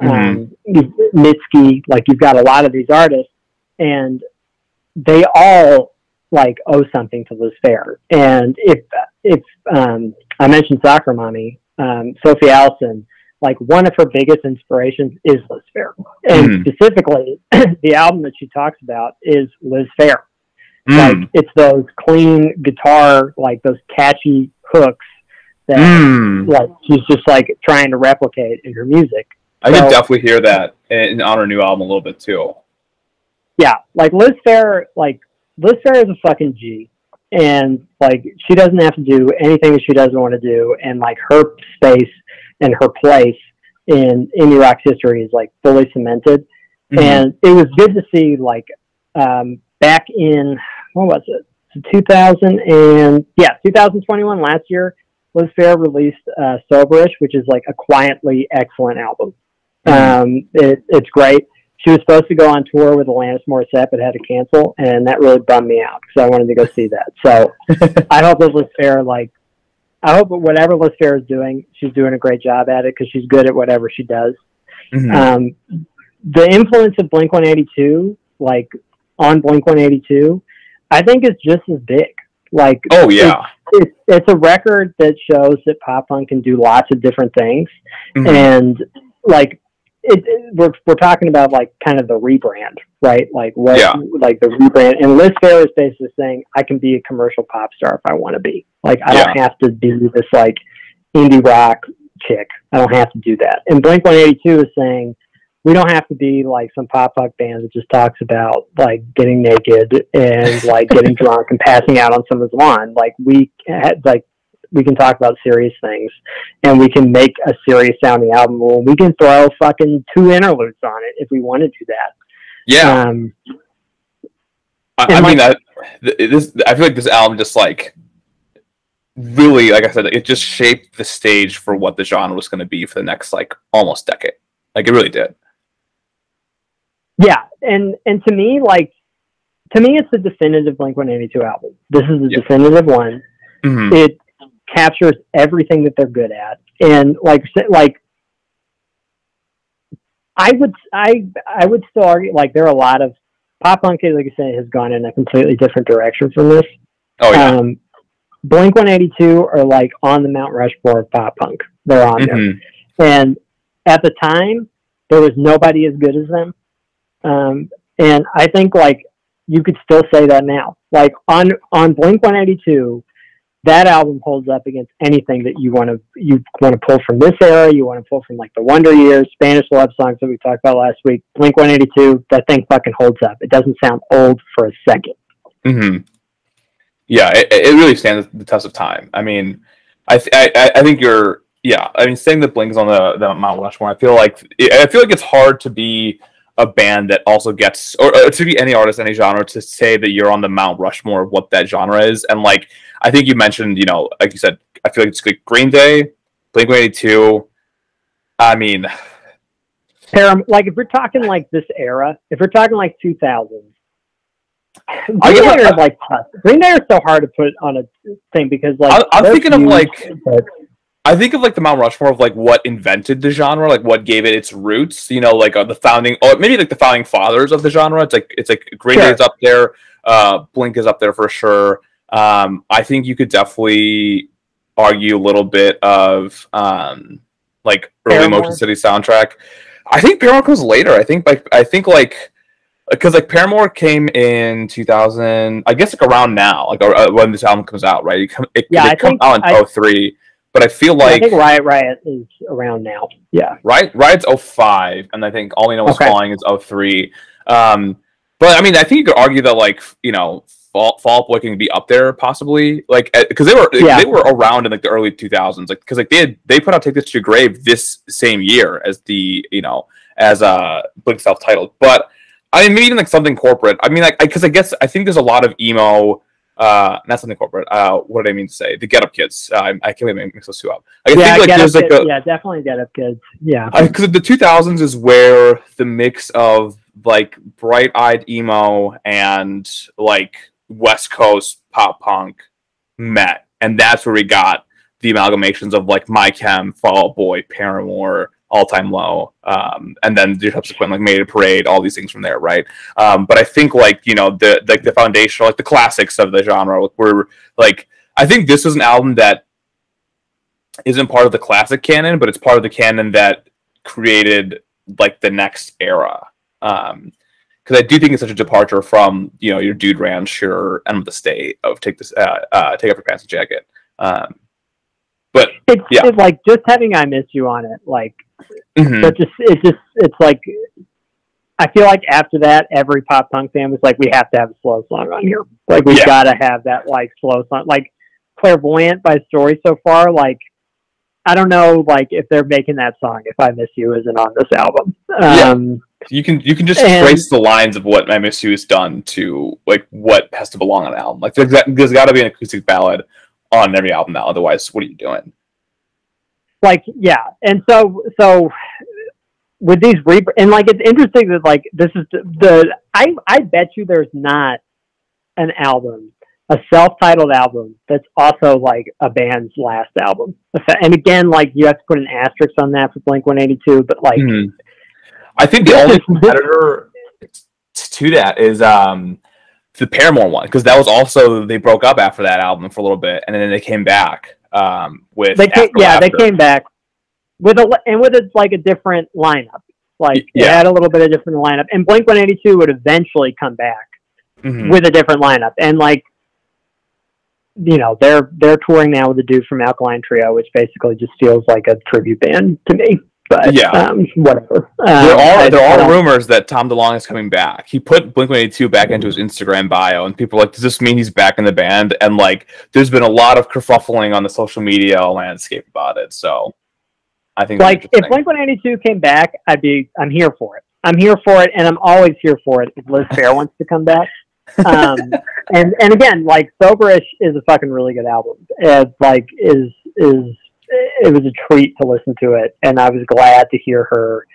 Mm-hmm. um, Mitski. Like you've got a lot of these artists, and they all like owe something to Liz Phair. And if if um, I mentioned Soccer Mommy, um, Sophie Allison, like one of her biggest inspirations is Liz Phair, and Mhm. specifically the album that she talks about is Liz Phair. Mm. Like it's those clean guitar, like those catchy hooks that Mm. like she's just like trying to replicate in her music. I can definitely hear that in, on her new album a little bit too. Yeah, like Liz Phair, like Liz Phair is a fucking G, and like she doesn't have to do anything that she doesn't want to do, and like her space and her place in indie rock's history is like fully cemented. Mhm. And it was good to see like um, back in what was it, 2000 and yeah, 2021 last year. was Phair released uh, Soberish, which is like a quietly excellent album. Um, it, it's great. She was supposed to go on tour with Alanis Morissette, but had to cancel, and that really bummed me out because I wanted to go see that. So I hope that was Fair, like, I hope whatever Liz Phair is doing, she's doing a great job at it because she's good at whatever she does. Mhm. Um, the influence of Blink 182, like on Blink 182, I think is just as big. Like, oh yeah. it's, it's a record that shows that pop punk can do lots of different things Mhm. and like it, it- we're, we're talking about like kind of the rebrand right? Like what Yeah. like the rebrand. And liz phair is basically saying i can be a commercial pop star if i want to be. Like i don't have to be this like indie rock chick. I don't have to do that. And blink 182 is saying we don't have to be like some pop punk band that just talks about like getting naked and like getting drunk and passing out on someone's lawn. Like we had like we can talk about serious things and we can make a serious sounding album and we can throw fucking two interludes on it if we want to do that yeah. um I, I mean, like- that th- this I feel like this album just like really, like I said, it just shaped the stage for what the genre was going to be for the next like almost decade. Like it really did. yeah and and to me like to me it's the definitive blink 182 album this is the Yeah. definitive one Mhm. it captures everything that they're good at. And like like i would i i would still argue like there are a lot of pop punk like i said has gone in a completely different direction from this. Oh yeah. um blink 182 are like on the mount rushmore of pop punk. They're on there. Mhm. and at the time there was nobody as good as them. Um, and i think like you could still say that now. Like on on blink 182 that album holds up against anything that you want to you want to pull from this era you want to pull from like the wonder years spanish love songs that we talked about last week blink 182 that thing fucking holds up it doesn't sound old for a second hmm Yeah, it, it really stands the test of time. I mean, I, th- I I- think you're yeah. I mean, saying that Blink's on the, the Mount Rushmore, I feel like I feel like it's hard to be a band that also gets or, or to be any artist, any genre, to say that you're on the Mount Rushmore of what that genre is. And like I think you mentioned, you know, like you said, I feel like it's like Green Day, Blink One Eighty Two. I mean, Param- like if we're talking like this era if we're talking like 2000s I Green guess Day I- are like tough. Green Day are so hard to put on a thing because like I'm- I'm thinking of, like- but- I think of like the Mount Rushmore of like what invented the genre, like what gave it its roots. You know, like uh, the founding, or maybe like the founding fathers of the genre. It's like it's like Green Sure. Day's up there, uh, Blink is up there for sure. Um, I think you could definitely argue a little bit of um, like early Paramore? Motion City soundtrack. I think Paramore comes later. I think like I think like because like Paramore came in 2000, I guess like around now, like uh, when this album comes out, right? It, come, it, Yeah, it think- out in I- 03, but I feel like I like think Riot Riot is around now. Yeah, right, Riot's 05, and I think All We Know Is Okay. Falling is 03. Um, but I mean, I think you could argue that like you know, Fall, Fall Out Boy can be up there possibly, like because they were Yeah. they were around in like the early 2000s, like because like they had, they put out Take This to Your Grave this same year as the you know as uh Blink self titled, but. I mean, maybe even like something corporate. I mean, like, because I, guess I think there's a lot of emo, uh, not something corporate. Uh, what did I mean to say? The Get Up Kids. Uh, I, I can't even mix those two up. I yeah, think like there's like a yeah, definitely get up kids. Yeah, because the 2000s is where the mix of like bright-eyed emo and like West Coast pop punk met, and that's where we got the amalgamations of like My Chem, Fall Out Boy, Paramore, All Time Low, um, and then the subsequent like Mayday Parade, all these things from there, right? Um, but I think like you know the like the foundational, like the classics of the genre were like I think this is an album that isn't part of the classic canon, but it's part of the canon that created like the next era. Um, because I do think it's such a departure from you know your Dude Ranch, your Enema of the State of take this, uh, uh, take off your pants and jacket. Um, But It's, Yeah. it's like just having "I Miss You" on it. Like mhm. that just it just it's like I feel like after that, every pop punk fan was like, we have to have a slow song on here. Like we Yeah. got to have that like slow song. Like Clairvoyant by Story so far. Like I don't know, like if they're making that song, if I Miss You isn't on this album. Yeah. Um, you can you can just And- trace the lines of what I Miss You has done to like what has to belong on an album. Like there's, there's got to be an acoustic ballad on every album now. Otherwise, what are you doing? Like yeah. And so so with these re and like it's interesting that like this is the, the i i bet you there's not an album a self-titled album that's also like a band's last album. And again like you have to put an asterisk on that for blink 182 but like Mhm. I think the only competitor to that is um the Paramore one because that was also they broke up after that album for a little bit and then they came back um with they came, After yeah they came back with a and with a like a different lineup like Yeah. had a little bit of different lineup and blink 182 would eventually come back Mhm. with a different lineup. And like, you know, they're they're touring now with the dude from Alkaline Trio, which basically just feels like a tribute band to me. But Yeah. um, whatever. Um, There are I- there are rumors that Tom DeLonge is coming back. He put Blink One Eighty Two back into his Instagram bio, and people are like, "Does this mean he's back in the band?" And like, there's been a lot of kerfuffling on the social media landscape about it. So, I think like if. Blink One Eighty Two came back, I'd be I'm here for it. I'm here for it, and I'm always here for it if Liz Phair wants to come back. Um, and and again, like Soberish is a fucking really good album. It like is is it was a treat to listen to it, and I was glad to hear her.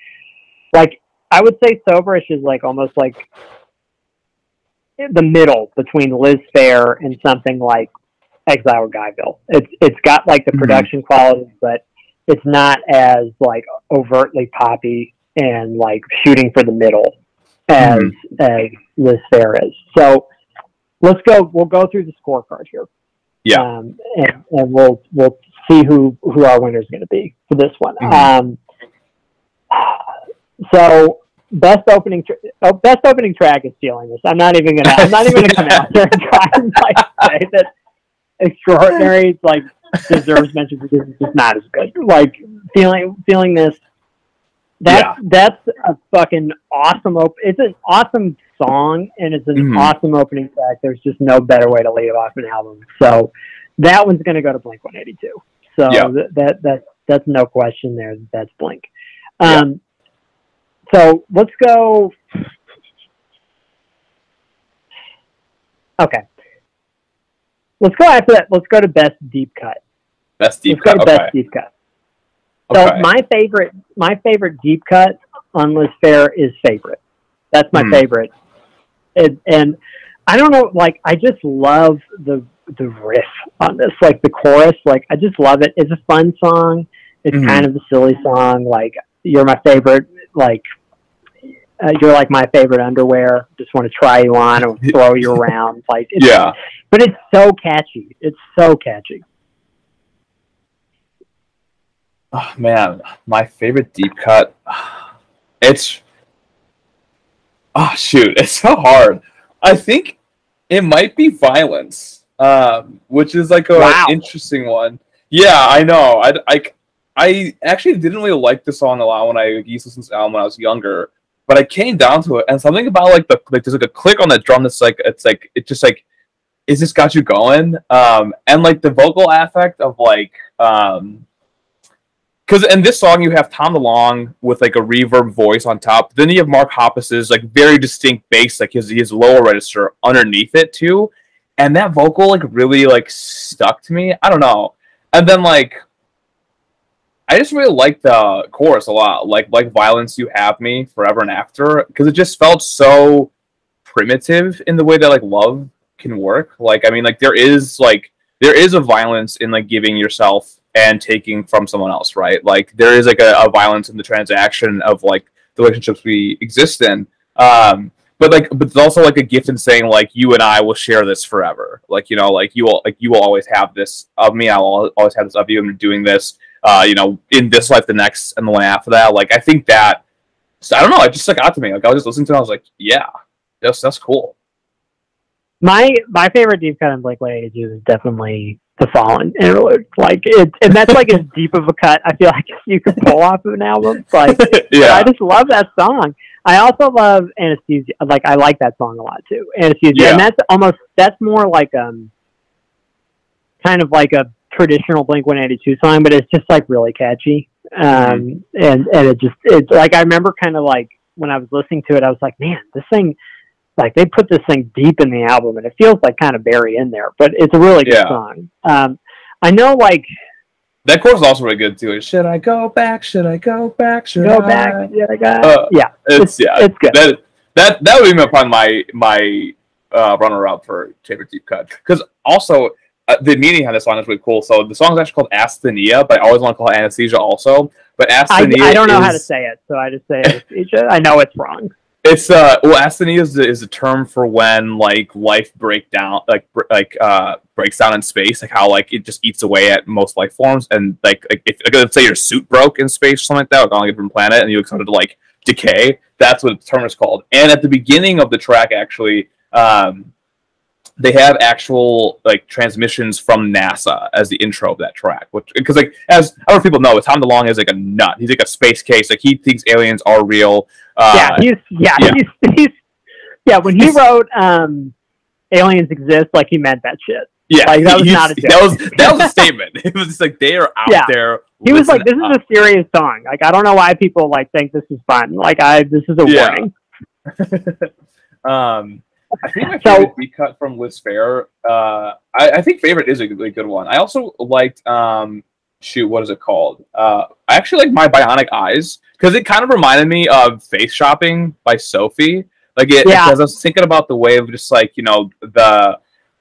Like I would say, Soberish is like almost like the middle between Liz Phair and something like Exile Guyville. It's it's got like the Mhm. production quality, but it's not as like overtly poppy and like shooting for the middle as as Liz Phair is. So let's go. We'll go through the scorecard here. Yeah. um, and, and we'll we'll see who who our winner is going to be for this one. Mhm. Um, so best opening tr- oh, best opening track is stealing this. I'm not even gonna I'm not even gonna come out here and try and like say that extraordinary like deserves mention because it's just not as good. Like feeling feeling this. That's that's a fucking awesome. Op- it's an awesome song and it's an Mhm. awesome opening track. There's just no better way to leave off an album. So that one's gonna go to Blink 182. So Yeah. th- that that that's no question there. That's Blink. Yeah. Um, So let's go. Okay. Let's go after that. Let's go to best deep cut. best deep let's go cut. to Okay. best deep cut. So okay. my favorite, my favorite deep cut on Liz Phair is favorite. That's my Hmm. favorite. And, and I don't know, like I just love the the riff on this, like the chorus. Like I just love it. It's a fun song. It's Mhm. kind of a silly song. Like you're my favorite. Like uh, you're like my favorite underwear. Just want to try you on and throw you around. Like it's, yeah. but it's so catchy. It's so catchy. Oh, man, my favorite deep cut. It's oh shoot, it's so hard. I think it might be violence, um, which is like a Wow. interesting one. Yeah, I know. I, I, I actually didn't really like the song a lot when I used to listen to the album when I was younger, but I came down to it and something about like the like there's like a click on the drum that's like it's like it just like it's just got you going. Um, and like the vocal affect of like um because in this song you have Tom DeLonge with like a reverb voice on top. Then you have Mark Hoppus's like very distinct bass, like his his lower register underneath it too. And that vocal like really like stuck to me. I don't know. And then like I just really like the chorus a lot. Like like violence you have me forever and after because it just felt so primitive in the way that like love can work. Like I mean like there is like there is a violence in like giving yourself and taking from someone else, right? Like there is like a, a violence in the transaction of like the relationships we exist in. Um, but like, but it's also like a gift in saying like you and I will share this forever. Like you know, like you will like you will always have this of me. I'll always have this of you. I'm doing this. Uh, you know, in this life, the next, and the one after that. Like I think that I don't know. It just stuck out to me. Like I was just listening to it. I was like, yeah, that's that's cool. My my favorite deep cut in Blink 182 is definitely The Fallen interlude. Like it, and that's like as deep of a cut I feel like you could pull off of an album. Like yeah. I just love that song. I also love Anesthesia. Like I like that song a lot too. Anesthesia, Yeah. and that's almost that's more like um, kind of like a traditional Blink One Eighty Two song, but it's just like really catchy. Um, and and it just it's like I remember kind of like when I was listening to it, I was like, man, this thing. Like they put this thing deep in the album, and it feels like kind of buried in there, but it's a really good Yeah. song. Um, I know, like That chorus is also really good too. Should I go back? Should I go back? Should go I? Go back, yeah, I got, Uh, yeah, It's yeah. it's good. that that that would be my probably my my uh, runner up for favorite deep cut because also uh, the meaning of this song is really cool. So the song is actually called Asthenia, but I always want to call it anesthesia also. But I, asthenia, I don't know how to say it, so I just say anesthesia. I know it's wrong. It's uh well asthenia is, is a term for when like life break down like like uh breaks down in space like how like it just eats away at most life forms and like, like if like, let's say your suit broke in space or something like that like on a different planet and you started to like decay that's what the term is called and at the beginning of the track actually um they have actual like transmissions from NASA as the intro of that track, which because like as other people know, Tom DeLonge is like a nut. He's like a space case. Like he thinks aliens are real. Uh, yeah, he's yeah, yeah. He's, he's yeah. When he wrote um, "Aliens Exist," like he meant that shit. Yeah, Like, that was not a joke. that was that was a statement. It was just like they are out Yeah. there. He was like, "This Listen is a serious song. Like, I don't know why people like think this is fun. Like, I this is a Yeah. warning." um, I think my So- favorite deep cut from Liz Phair. Uh, I, I think favorite is a really good one. I also liked um, shoot, what is it called? Uh, I actually like my Bionic Eyes because it kind of reminded me of Face Shopping by Sophie. Like it, Yeah. because I was thinking about the way of just like you know the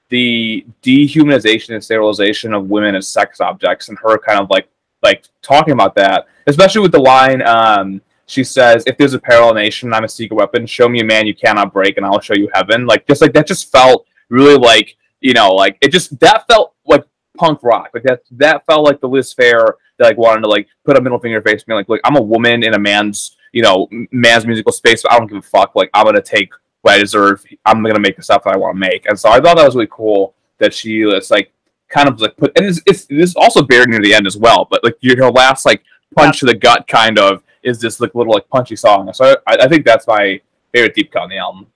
the dehumanization and sterilization of women as sex objects, and her kind of like like talking about that, especially with the line. Um, she says, "If there's a parallel nation, I'm a secret weapon. Show me a man you cannot break, and I'll show you heaven." Like just like that, just felt really like you know, like it just that felt like punk rock. Like that that felt like the Liz Phair that like wanted to like put a middle finger in face, being like, "Look, I'm a woman in a man's you know man's musical space, but I don't give a fuck. Like I'm gonna take what I deserve. I'm gonna make the stuff that I want to make." And so I thought that was really cool that she was like kind of like put and it's, it's this also buried near the end as well. But like your last like punch to the gut kind of is this like little like punchy song. So I, I think that's my favorite deep cut on the album.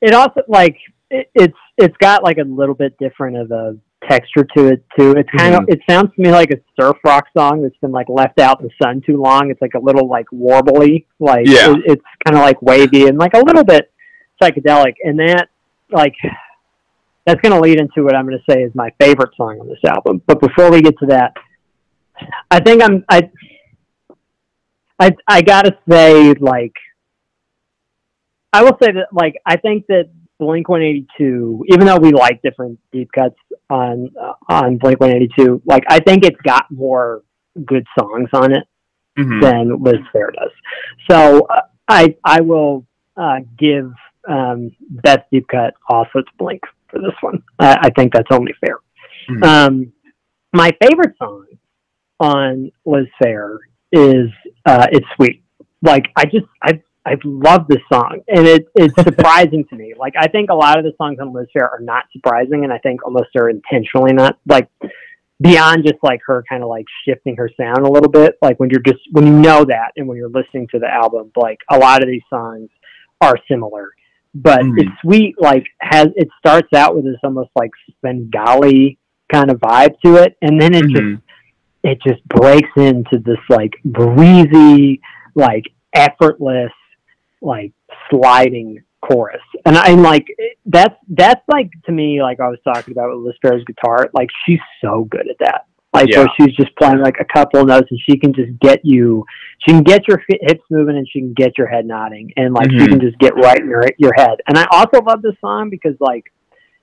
It also like it, it's it's got like a little bit different of a texture to it too. It's kind of mm-hmm. it sounds to me like a surf rock song that's been like left out in the sun too long. It's like a little like warbly, like Yeah. it, it's kind of like wavy and like a little bit psychedelic. And that like that's going to lead into what I'm going to say is my favorite song on this album. But before we get to that, I think I'm I I I gotta say like I will say that like I think that Blink 182, even though we like different deep cuts on on Blink 182, like I think it's got more good songs on it Mhm. than Liz Phair does. So uh, I I will uh, give um, best deep cut also to Blink for this one. I, I think that's only fair. Mhm. Um, my favorite song on Liz Phair is uh, "It's Sweet." Like I just I I love this song, and it it's surprising to me. Like I think a lot of the songs on Liz Phair are not surprising, and I think almost are intentionally not like beyond just like her kind of like shifting her sound a little bit. Like when you're just when you know that, and when you're listening to the album, like a lot of these songs are similar. But Mhm. it's sweet. Like has it starts out with this almost like Svengali kind of vibe to it, and then it just Mhm. it just breaks into this like breezy, like effortless, like sliding chorus. And I'm like, that's that's like to me, like I was talking about with Liz Phair's guitar, like she's so good at that. Like Yeah. where she's just playing like a couple of notes and she can just get you, she can get your hips moving and she can get your head nodding and like she Mhm. can just get right in your your head. And I also love this song because like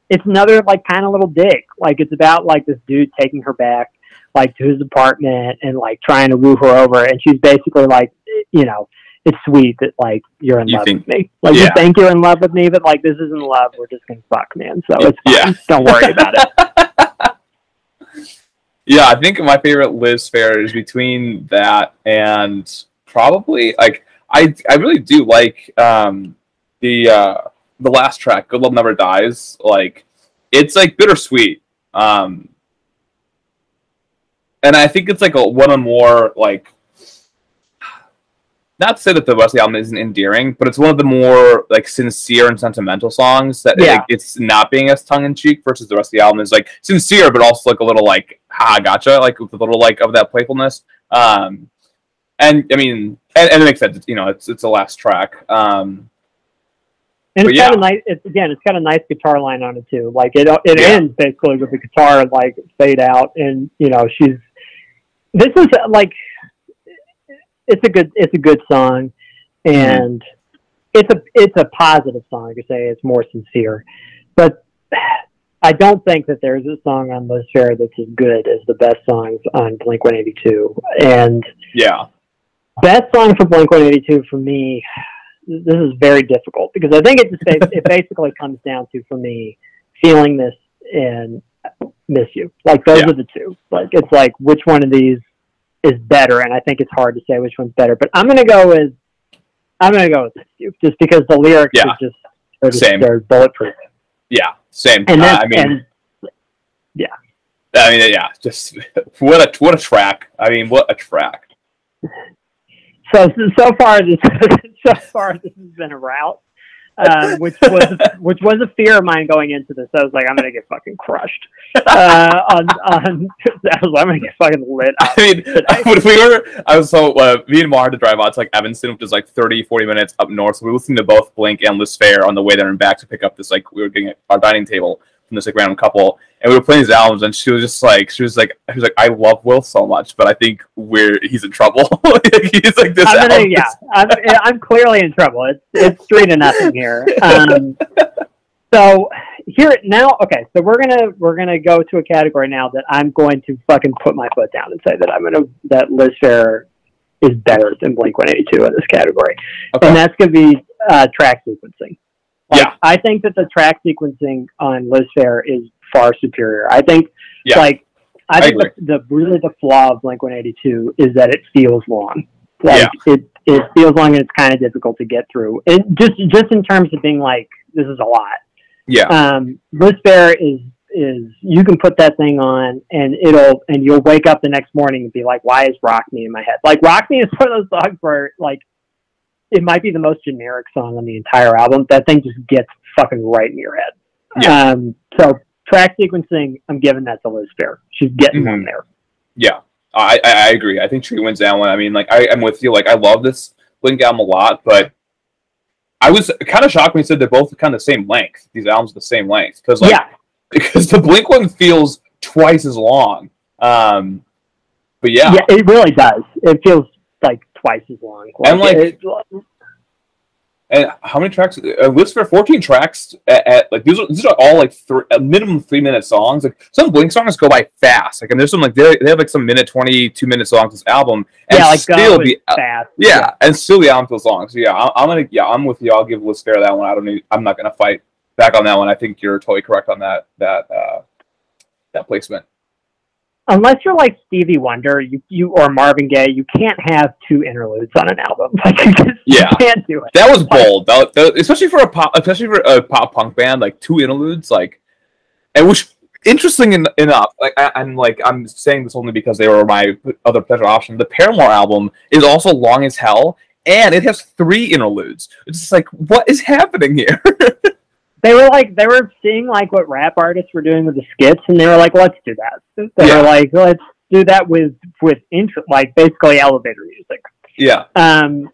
it's another like kind of little dig. Like it's about like this dude taking her back like to his apartment and like trying to woo her over and she's basically like you know it's sweet that like you're in You love think- with me like you think you're in love with me but like this isn't love we're just gonna fuck man so it's fine. Yeah. don't worry about it Yeah, I think my favorite Liz Phair is between that and probably like I I really do like um the uh the last track, Good Love Never Dies. Like it's like bittersweet. Um and I think it's like a one of more like not to say that the rest of the album isn't endearing, but it's one of the more like sincere and sentimental songs that Yeah. like, it's not being as tongue in cheek versus the rest of the album is like sincere, but also like a little like ha gotcha, like with a little like of that playfulness. Um, and I mean, and, and it makes sense. You know, it's it's a last track. Um, And it's yeah. got a nice. It's again, it's got a nice guitar line on it too. Like it, it Yeah. ends basically with the guitar like fade out, and you know she's. This is like, it's a good, it's a good song, and mm-hmm. it's a it's a positive song. You say it's more sincere, but I don't think that there's a song on Liz Phair that's as good as the best songs on Blink One Eighty Two, and yeah, best song for Blink 182 for me. This is very difficult because I think it just it basically comes down to for me feeling this and miss you. Like those Yeah. are the two. Like it's like which one of these is better, and I think it's hard to say which one's better. But I'm gonna go with I'm gonna go with just because the lyrics Yeah. are just they're, just, Same. they're bulletproof. yeah, same. And Uh, I mean, and I mean, yeah, just what a what a track. I mean, what a track. so so far this so far this has been a route, um, which was which was a fear of mine going into this. I was like, I'm gonna get fucking crushed. Uh, on on I was like, I'm gonna get fucking lit. Up. I mean, when we were, I was so, uh, me and Mar had to drive out to like Evanston, which is like 30, 40 minutes up north. So we were listening to both Blink and Liz Phair on the way there and back to pick up this, like, we were getting our dining table from this, like, random couple. And we were playing these albums, and she was just like, she was like, she was like, I love Will so much, but I think we're, he's in trouble. he's like, this I'm gonna, album yeah, I'm, I'm clearly in trouble. It's it's three to nothing here. Um, so here now, okay, so we're gonna we're gonna go to a category now that I'm going to fucking put my foot down and say that I'm gonna that Liz Phair is better than Blink 182 in this category, Okay. and that's gonna be uh, track sequencing. Like, Yeah. I think that the track sequencing on Liz Phair is far superior. I think Yeah. like I I think the, the really the flaw of Blink 182 is that it feels long. Like it it feels long and it's kind of difficult to get through. And just just in terms of being like this is a lot. yeah. Um, Liz Phair is is you can put that thing on and it'll and you'll wake up the next morning and be like, why is Rock Me in my head? Like Rock Me is one of those songs where like it might be the most generic song on the entire album. That thing just gets fucking right in your head. Yeah. Um, so track sequencing, I'm giving that to Liz Phair. She's getting Mhm. one there. Yeah, I, I I agree. I think Tree wins that one. I mean, like I, I'm with you. Like I love this Blink album a lot, but I was kind of shocked when you said they're both kind of the same length. These albums are the same length because like yeah, because the Blink one feels twice as long. Um, but yeah, yeah, it really does. It feels twice as long. And, like, it- and how many tracks? Uh, list for 14 tracks at, at like these are these are all like three, a minimum three minute songs. Like some Blink songs go by fast. Like and there's some like they, they have like some minute 22 minute songs this album and yeah, like still go the fast. Yeah, and still the album feels long. So yeah, I, I'm gonna yeah, I'm with you. I'll give Liz Phair that one. I don't need, I'm not gonna fight back on that one. I think you're totally correct on that that uh, that placement. Unless you're like Stevie Wonder, you, you or Marvin Gaye, you can't have two interludes on an album. Like you just Yeah. you can't do it. That was bold, that, that- especially for a pop, especially for a pop punk band. Like two interludes, like, and which interesting en- enough. Like, I, I'm like I'm saying this only because they were my other potential option. The Paramore album is also long as hell, and it has three interludes. It's just like, what is happening here? They were like they were seeing like what rap artists were doing with the skits, and they were like, let's do that. They Yeah. were like, let's do that with with intro, like basically elevator music. yeah, Um,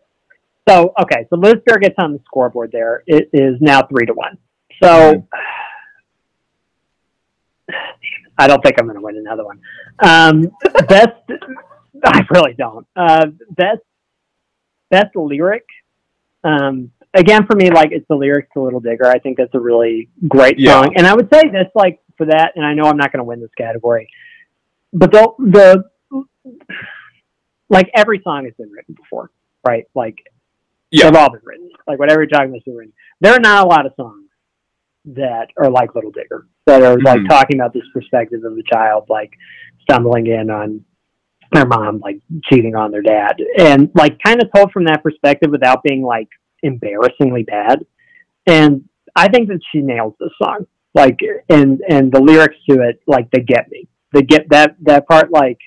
so okay, so Liz Phair gets on the scoreboard there. It is now three to one. So I don't think I'm going to win another one. Um, best, I really don't. Uh, best, best lyric. Um, again, for me, like it's the lyrics to Little Digger. I think that's a really great Yeah. song, and I would say this like for that. And I know I'm not going to win this category, but the the like every song has been written before, right? Like Yeah. they've all been written. Like whatever you're talking about has been written. There are not a lot of songs that are like Little Digger that are like Mhm. talking about this perspective of the child like stumbling in on their mom like cheating on their dad and like kind of told from that perspective without being like embarrassingly bad and i think that she nails this song like and and the lyrics to it like they get me they get that that part like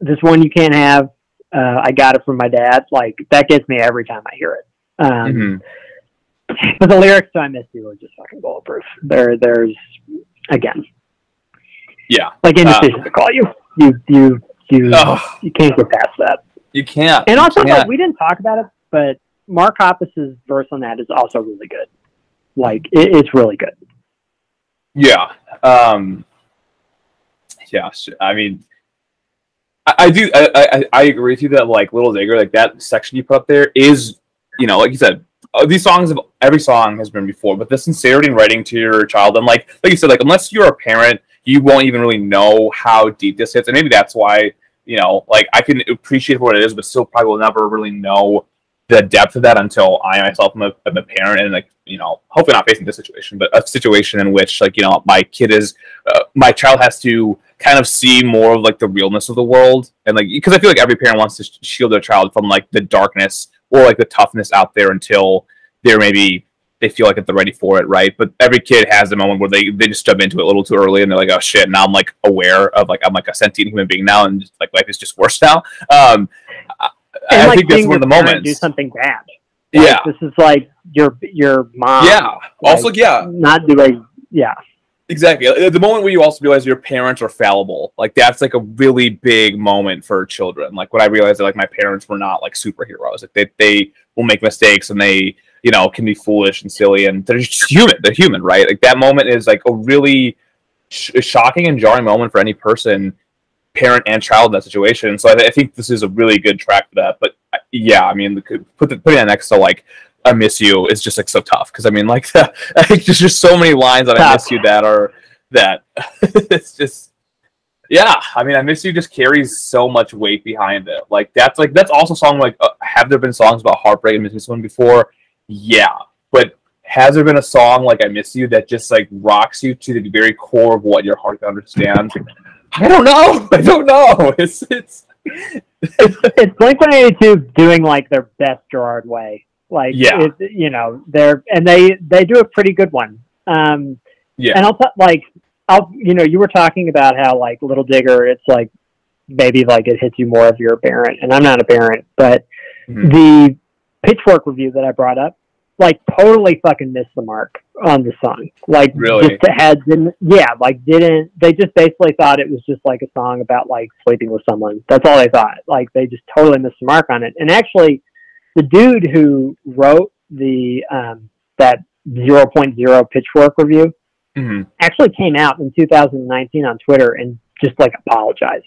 this one you can't have. Uh, I got it from my dad. Like that gets me every time I hear it. Um, Mhm. But the lyrics to "I Miss You" are just fucking bulletproof. There, there's again, Yeah. like indecision to call you. You, you, you, Ugh, you can't get past that. you can't. And also, can't. like, we didn't talk about it, but Mark Hoppus's verse on that is also really good. Like, it, it's really good. Yeah. Um, yeah. I mean, I, I do. I, I I agree with you that like Little Digger, like that section you put up there is, you know, like you said, uh, these songs have every song has been before, but the sincerity in writing to your child, and like like you said, like unless you're a parent, you won't even really know how deep this hits, and maybe that's why you know, like I can appreciate what it is, but still probably will never really know the depth of that until I myself am a, am a parent and like you know hopefully not facing this situation but a situation in which like you know my kid is uh, my child has to kind of see more of like the realness of the world and like because I feel like every parent wants to sh- shield their child from like the darkness or like the toughness out there until they're maybe they feel like they're ready for it right? But every kid has a moment where they they just jump into it a little too early and they're like oh shit now I'm like aware of like I'm like a sentient human being now and like life is just worse now. Um And I like think that's one of the moments Do something bad. Like, yeah This is like your your mom. yeah. Also, like, yeah, Not doing. Yeah. exactly. Uh, the moment where you also realize your parents are fallible, like that's like a really big moment for children. Like when I realized that like my parents were not like superheroes. Like they they will make mistakes and they you know can be foolish and silly and they're just human. They're human, right? Like that moment is like a really sh- shocking and jarring moment for any person, parent and child in that situation. So I, th- I think this is a really good track for that. But yeah, I mean, put the, putting that next to like I miss you is just like so tough because I mean like I think there's just so many lines that I miss you that are that it's just yeah I mean I miss you just carries so much weight behind it like that's like that's also a song like uh, have there been songs about heartbreak and missing someone before yeah but has there been a song like I miss you that just like rocks you to the very core of what your heart can understand I don't know I don't know it's it's it's Blink One Eighty Two doing like their best Gerard way. Like, Yeah. it, you know, they're and they they do a pretty good one. Um, Yeah. And I'll t- like, I'll you know, you were talking about how like Little Digger, it's like maybe like it hits you more if you're a parent, and I'm not a parent, but Mhm. the Pitchfork review that I brought up, like totally fucking missed the mark on the song. Like Really? just had didn't yeah, like didn't they just basically thought it was just like a song about like sleeping with someone. That's all they thought. Like they just totally missed the mark on it. And actually the dude who wrote the um that 0.0 pitchfork review Mhm. actually came out in 2019 on Twitter and just like apologized.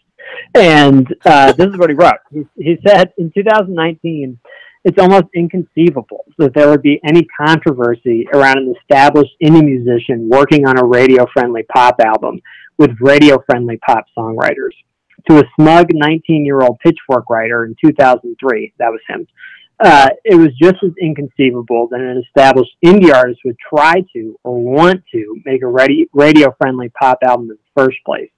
And uh, this is what he wrote. He, he said in 2019, it's almost inconceivable that there would be any controversy around an established indie musician working on a radio friendly pop album with radio friendly pop songwriters. To a smug 19 year old pitchfork writer in 2003, that was him, uh, it was just as inconceivable that an established indie artist would try to or want to make a radio friendly pop album in the first place.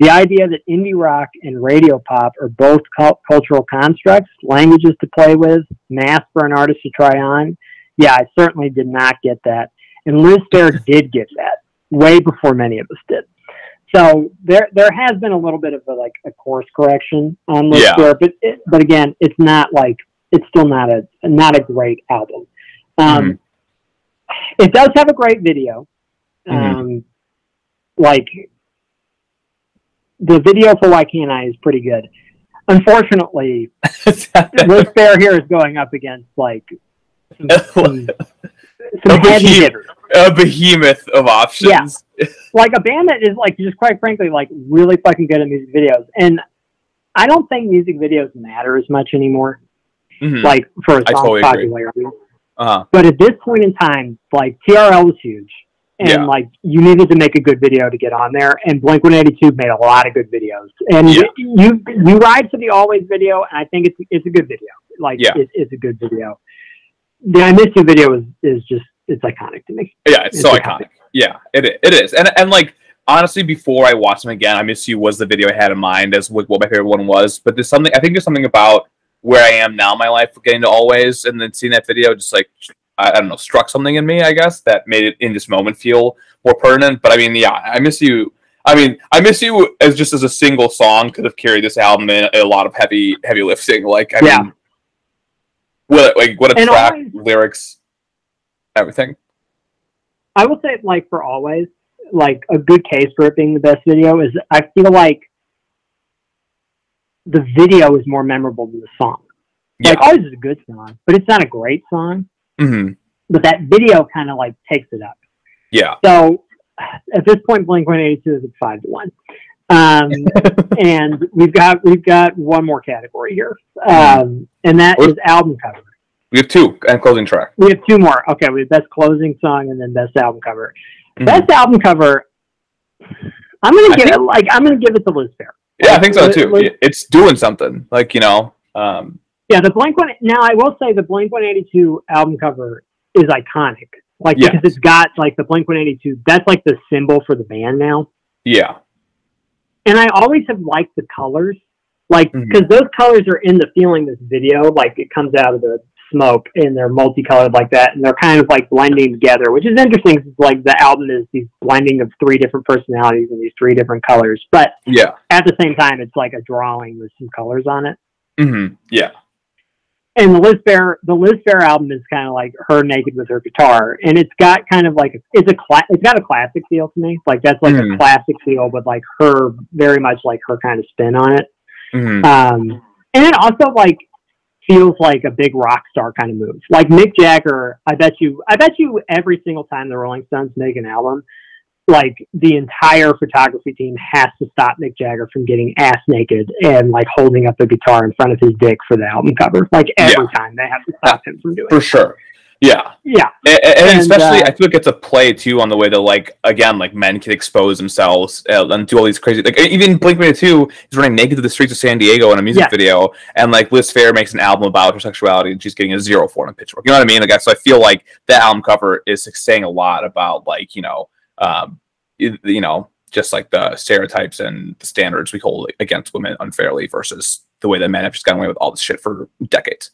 The idea that indie rock and radio pop are both cult- cultural constructs, languages to play with, masks for an artist to try on, yeah, I certainly did not get that. And Liz Phair did get that way before many of us did. So there, there has been a little bit of a, like a course correction on Liz Yeah. Fair, but it, but again, it's not like it's still not a not a great album. Um, It does have a great video. Mhm. Um, like the video for Why Can't I is pretty good. Unfortunately, Liz Phair here is going up against like some, some, some A behemoth. a behemoth of options. Yeah. Like a band that is like just quite frankly like really fucking good at music videos. And I don't think music videos matter as much anymore. Mhm. Like for a I song's totally popularity. Uh-huh. But at this point in time, like TRL was huge, and Yeah. like you needed to make a good video to get on there. And Blink One Eighty Two made a lot of good videos. And Yeah. you you ride to the Always video, and I think it's it's a good video. Like Yeah. it, it's a good video. The I Miss You video is is just it's iconic to me. Yeah, it's, It's so iconic. iconic. Yeah, it it is. And and like honestly, before I watched them again, I Miss You was the video I had in mind as what what my favorite one was. But there's something I think there's something about where I am now in my life, getting to always, and then seeing that video, just like I, I don't know, struck something in me. I guess that made it in this moment feel more pertinent. But I mean, yeah, I Miss You. I mean, I miss you as just as a single song could have carried this album in a lot of heavy heavy lifting. Like, I Yeah. mean, what like what a And track, always- lyrics, everything. I will say, like for always, like a good case for it being the best video is I feel like the video is more memorable than the song. Like Yeah. always is a good song, but it's not a great song. Hmm But that video kind of like takes it up. Yeah. So at this point, Blink One Eighty Two is at five to one, um, and we've got we've got one more category here, um, and that is album cover. We have two and closing track. We have two more. Okay, we have best closing song and then best album cover. Mhm. Best album cover. I'm gonna give think- it like I'm gonna give it to Liz Phair. Yeah, I think so too. Liz- It's doing something. Like you know, um, Yeah, the Blink One. Now I will say the Blink 182 album cover is iconic. Like Yes. because it's got like the Blink 182. That's like the symbol for the band now. yeah, And I always have liked the colors, like because those colors are in the feeling this video. Like it comes out of the smoke and they're multicolored like that, and they're kind of like blending together, which is interesting. 'cause, like the album is these blending of three different personalities and these three different colors, but yeah, at the same time, it's like a drawing with some colors on it. hmm yeah, and the Liz Phair, the Liz Phair album is kind of like her naked with her guitar, and it's got kind of like it's a cla- it's got a classic feel to me. Like that's like Mhm. a classic feel, but like her very much like her kind of spin on it. hmm Um, and it also like feels like a big rock star kind of move. Like Mick Jagger, I bet you, I bet you every single time the Rolling Stones make an album, like the entire photography team has to stop Mick Jagger from getting ass naked and like holding up a guitar in front of his dick for the album cover. Like every time they have to stop him from doing for it. sure. Yeah, Yeah. and, and And, especially uh, I feel like it's a play too on the way that like again like men can expose themselves uh, and do all these crazy like even Blink One Two is running naked to the streets of San Diego in a music Yeah. video, and like Liz Phair makes an album about her sexuality and she's getting a zero for it on Pitchfork. You know what I mean? Like so I feel like that album cover is saying a lot about like you know um you, know just like the stereotypes and the standards we hold against women unfairly versus the way that men have just gotten away with all this shit for decades.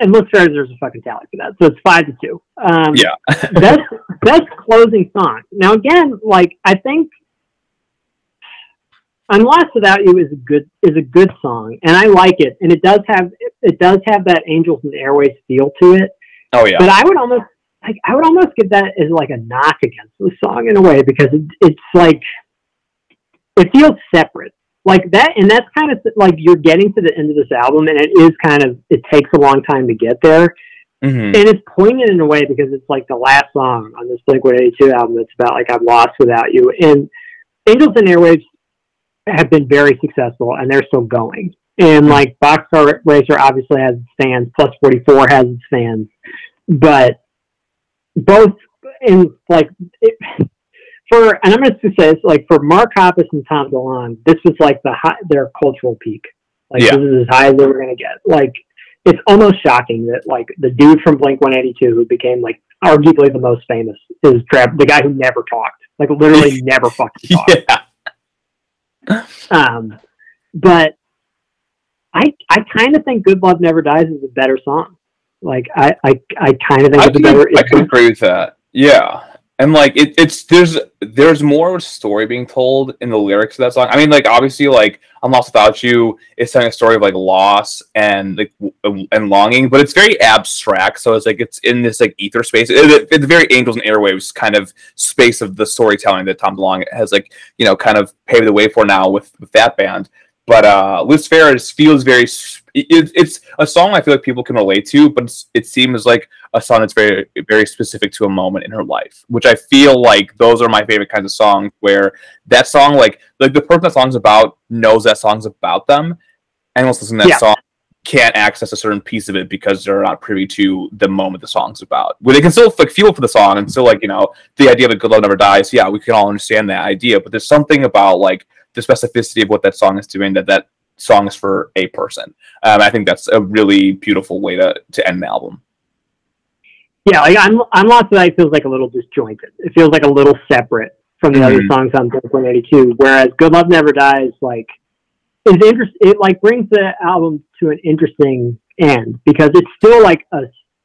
And Liz Phair there's a fucking tally for that. So it's five to two. Um, Yeah. best best closing song. Now again, like I think "I'm Lost Without You" is a good is a good song, and I like it, and it does have it does have that Angels and Airwaves feel to it. Oh yeah. But I would almost like I would almost give that as like a knock against the song in a way because it, it's like it feels separate like that, and that's kind of like you're getting to the end of this album, and it is kind of it takes a long time to get there Mhm. and it's poignant in a way because it's like the last song on this Blink 182 album that's about like I'm lost without you. And Angels and Airwaves have been very successful and they're still going. And like Boxcar Racer obviously has its fans, Plus 44 has its fans, but both in like it, for and I'm going to say this like for Mark Hoppus and Tom DeLonge, this was like the high, their cultural peak. Like Yeah. this is as high as they were going to get. Like it's almost shocking that like the dude from Blink 182 who became like arguably the most famous is Trav, the guy who never talked, like literally never fucking talked. Yeah. Um, but I I kind of think Good Love Never Dies is a better song. Like I I, I kind of think I it's can, better. I can agree with that. Yeah, and like it, it's there's there's more of a story being told in the lyrics of that song. I mean, like obviously, like "I'm Lost Without You" is telling a story of like loss and like w- and longing, but it's very abstract. So it's like it's in this like ether space. It, it's very angels and airwaves kind of space of the storytelling that Tom DeLonge has like you know kind of paved the way for now with with that band. But uh, Liz just feels very. It, it's a song I feel like people can relate to, but it's, it seems like a song that's very very specific to a moment in her life, which I feel like those are my favorite kinds of songs. Where that song, like like the person that song's about, knows that song's about them, and wants to listen to that Yeah. song can't access a certain piece of it because they're not privy to the moment the song's about. Where they can still like feel for the song and still like you know the idea of a good love never dies. Yeah, we can all understand that idea, but there's something about like the specificity of what that song is doing that that song is for a person. Um, I think that's a really beautiful way to to end the album. yeah, like I'm I'm Lost You feels like a little disjointed. It feels like a little separate from the other Mhm. songs on Blink 182. Whereas Good Love Never Dies like is interest. It like brings the album to an interesting end because it's still like a,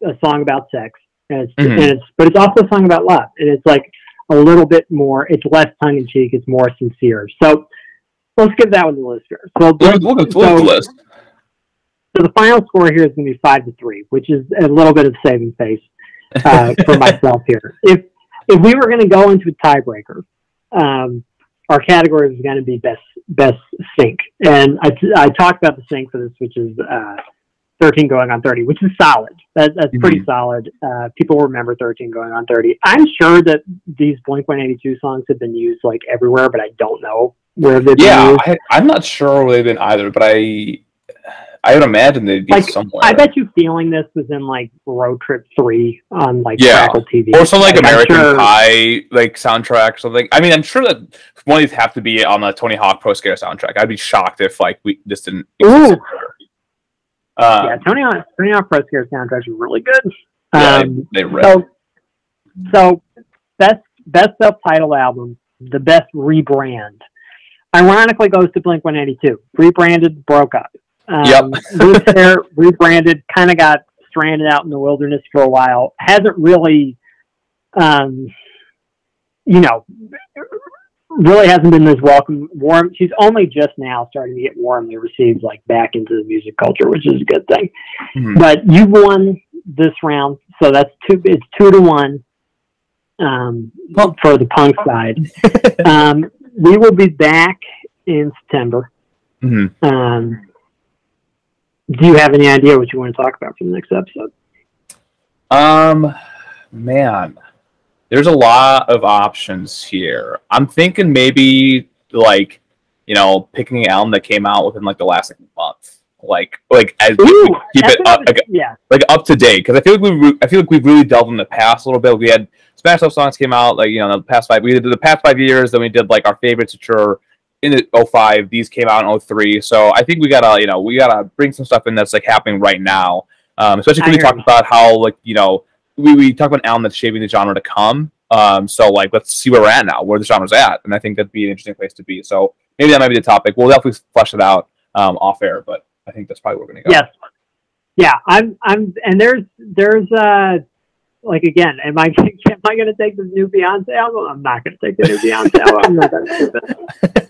a song about sex and it's Mhm. and it's but it's also a song about love and it's like a little bit more. It's less tongue in cheek. It's more sincere. So let's give that one the list here. So, We'll, we'll, we'll so- the list. so the final score here is going to be five to three, which is a little bit of saving face uh, for myself here. If if we were going to go into a tiebreaker, um, our category was going to be best best sync, and I, I talked about the sync for this, which is uh, thirteen going on thirty, which is solid. That, that's pretty solid. Uh, people remember thirteen going on thirty. I'm sure that these Blink One Eighty Two songs have been used like everywhere, but I don't know where they've been Yeah, used. I, I'm not sure where they've been either, but I I would imagine they'd be Like, somewhere. I bet you feeling this was in like Road Trip Three on like Yeah. Crackle TV or some like I'm American sure- Pie like soundtrack or something. I mean, I'm sure that one of these have to be on the Tony Hawk Pro Skater soundtrack. I'd be shocked if like we this didn't. Exist. Um, yeah, Tony Hawk, Tony Hawk Pro Skater soundtracks are really good. yeah, Um, they, they rip. so, so best best self-titled album, the best rebrand, ironically goes to Blink One Eighty Two. Rebranded, broke up. Um, Yep. Phair rebranded, kind of got stranded out in the wilderness for a while. Hasn't really, um, you know, really hasn't been this welcome warm. She's only just now starting to get warmly received, like back into the music culture, which is a good thing. Mhm. But you won this round, so that's two. It's two to one um, for the punk side. um, we will be back in September. Mhm. Um, do you have any idea what you want to talk about for the next episode? Um, man, there's a lot of options here. I'm thinking maybe like, you know, picking an album that came out within like the last like, month, like like as Ooh, keep it up, was- like, yeah, like up to date because I feel like we I feel like we've really delved in the past a little bit. We had Smash Up songs came out like you know in the past five we did the past five years. Then we did like our favorites which are in the 05. These came out in 03. So I think we gotta you know we gotta bring some stuff in that's like happening right now. Um, especially because we talked about how like you know we we talked about Alan that's shaping the genre to come. Um, so like let's see where we're at now, where the genre's at, and I think that'd be an interesting place to be. So maybe that might be the topic. We'll definitely flesh it out um, off air, but I think that's probably where we're gonna go. yes, yeah. I'm, I'm, and there's, there's, uh, like again, am I, am I going to take this new Beyonce album? I'm not going to take the new Beyonce album. I'm not that stupid.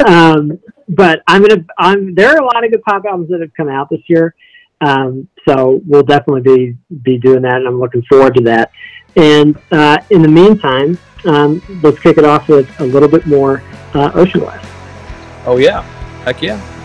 Um, but I'm gonna, I'm. There are a lot of good pop albums that have come out this year. Um, so we'll definitely be be doing that, and I'm looking forward to that. And uh, in the meantime, um, let's kick it off with a little bit more uh, Ocean Blast. Oh yeah, heck yeah.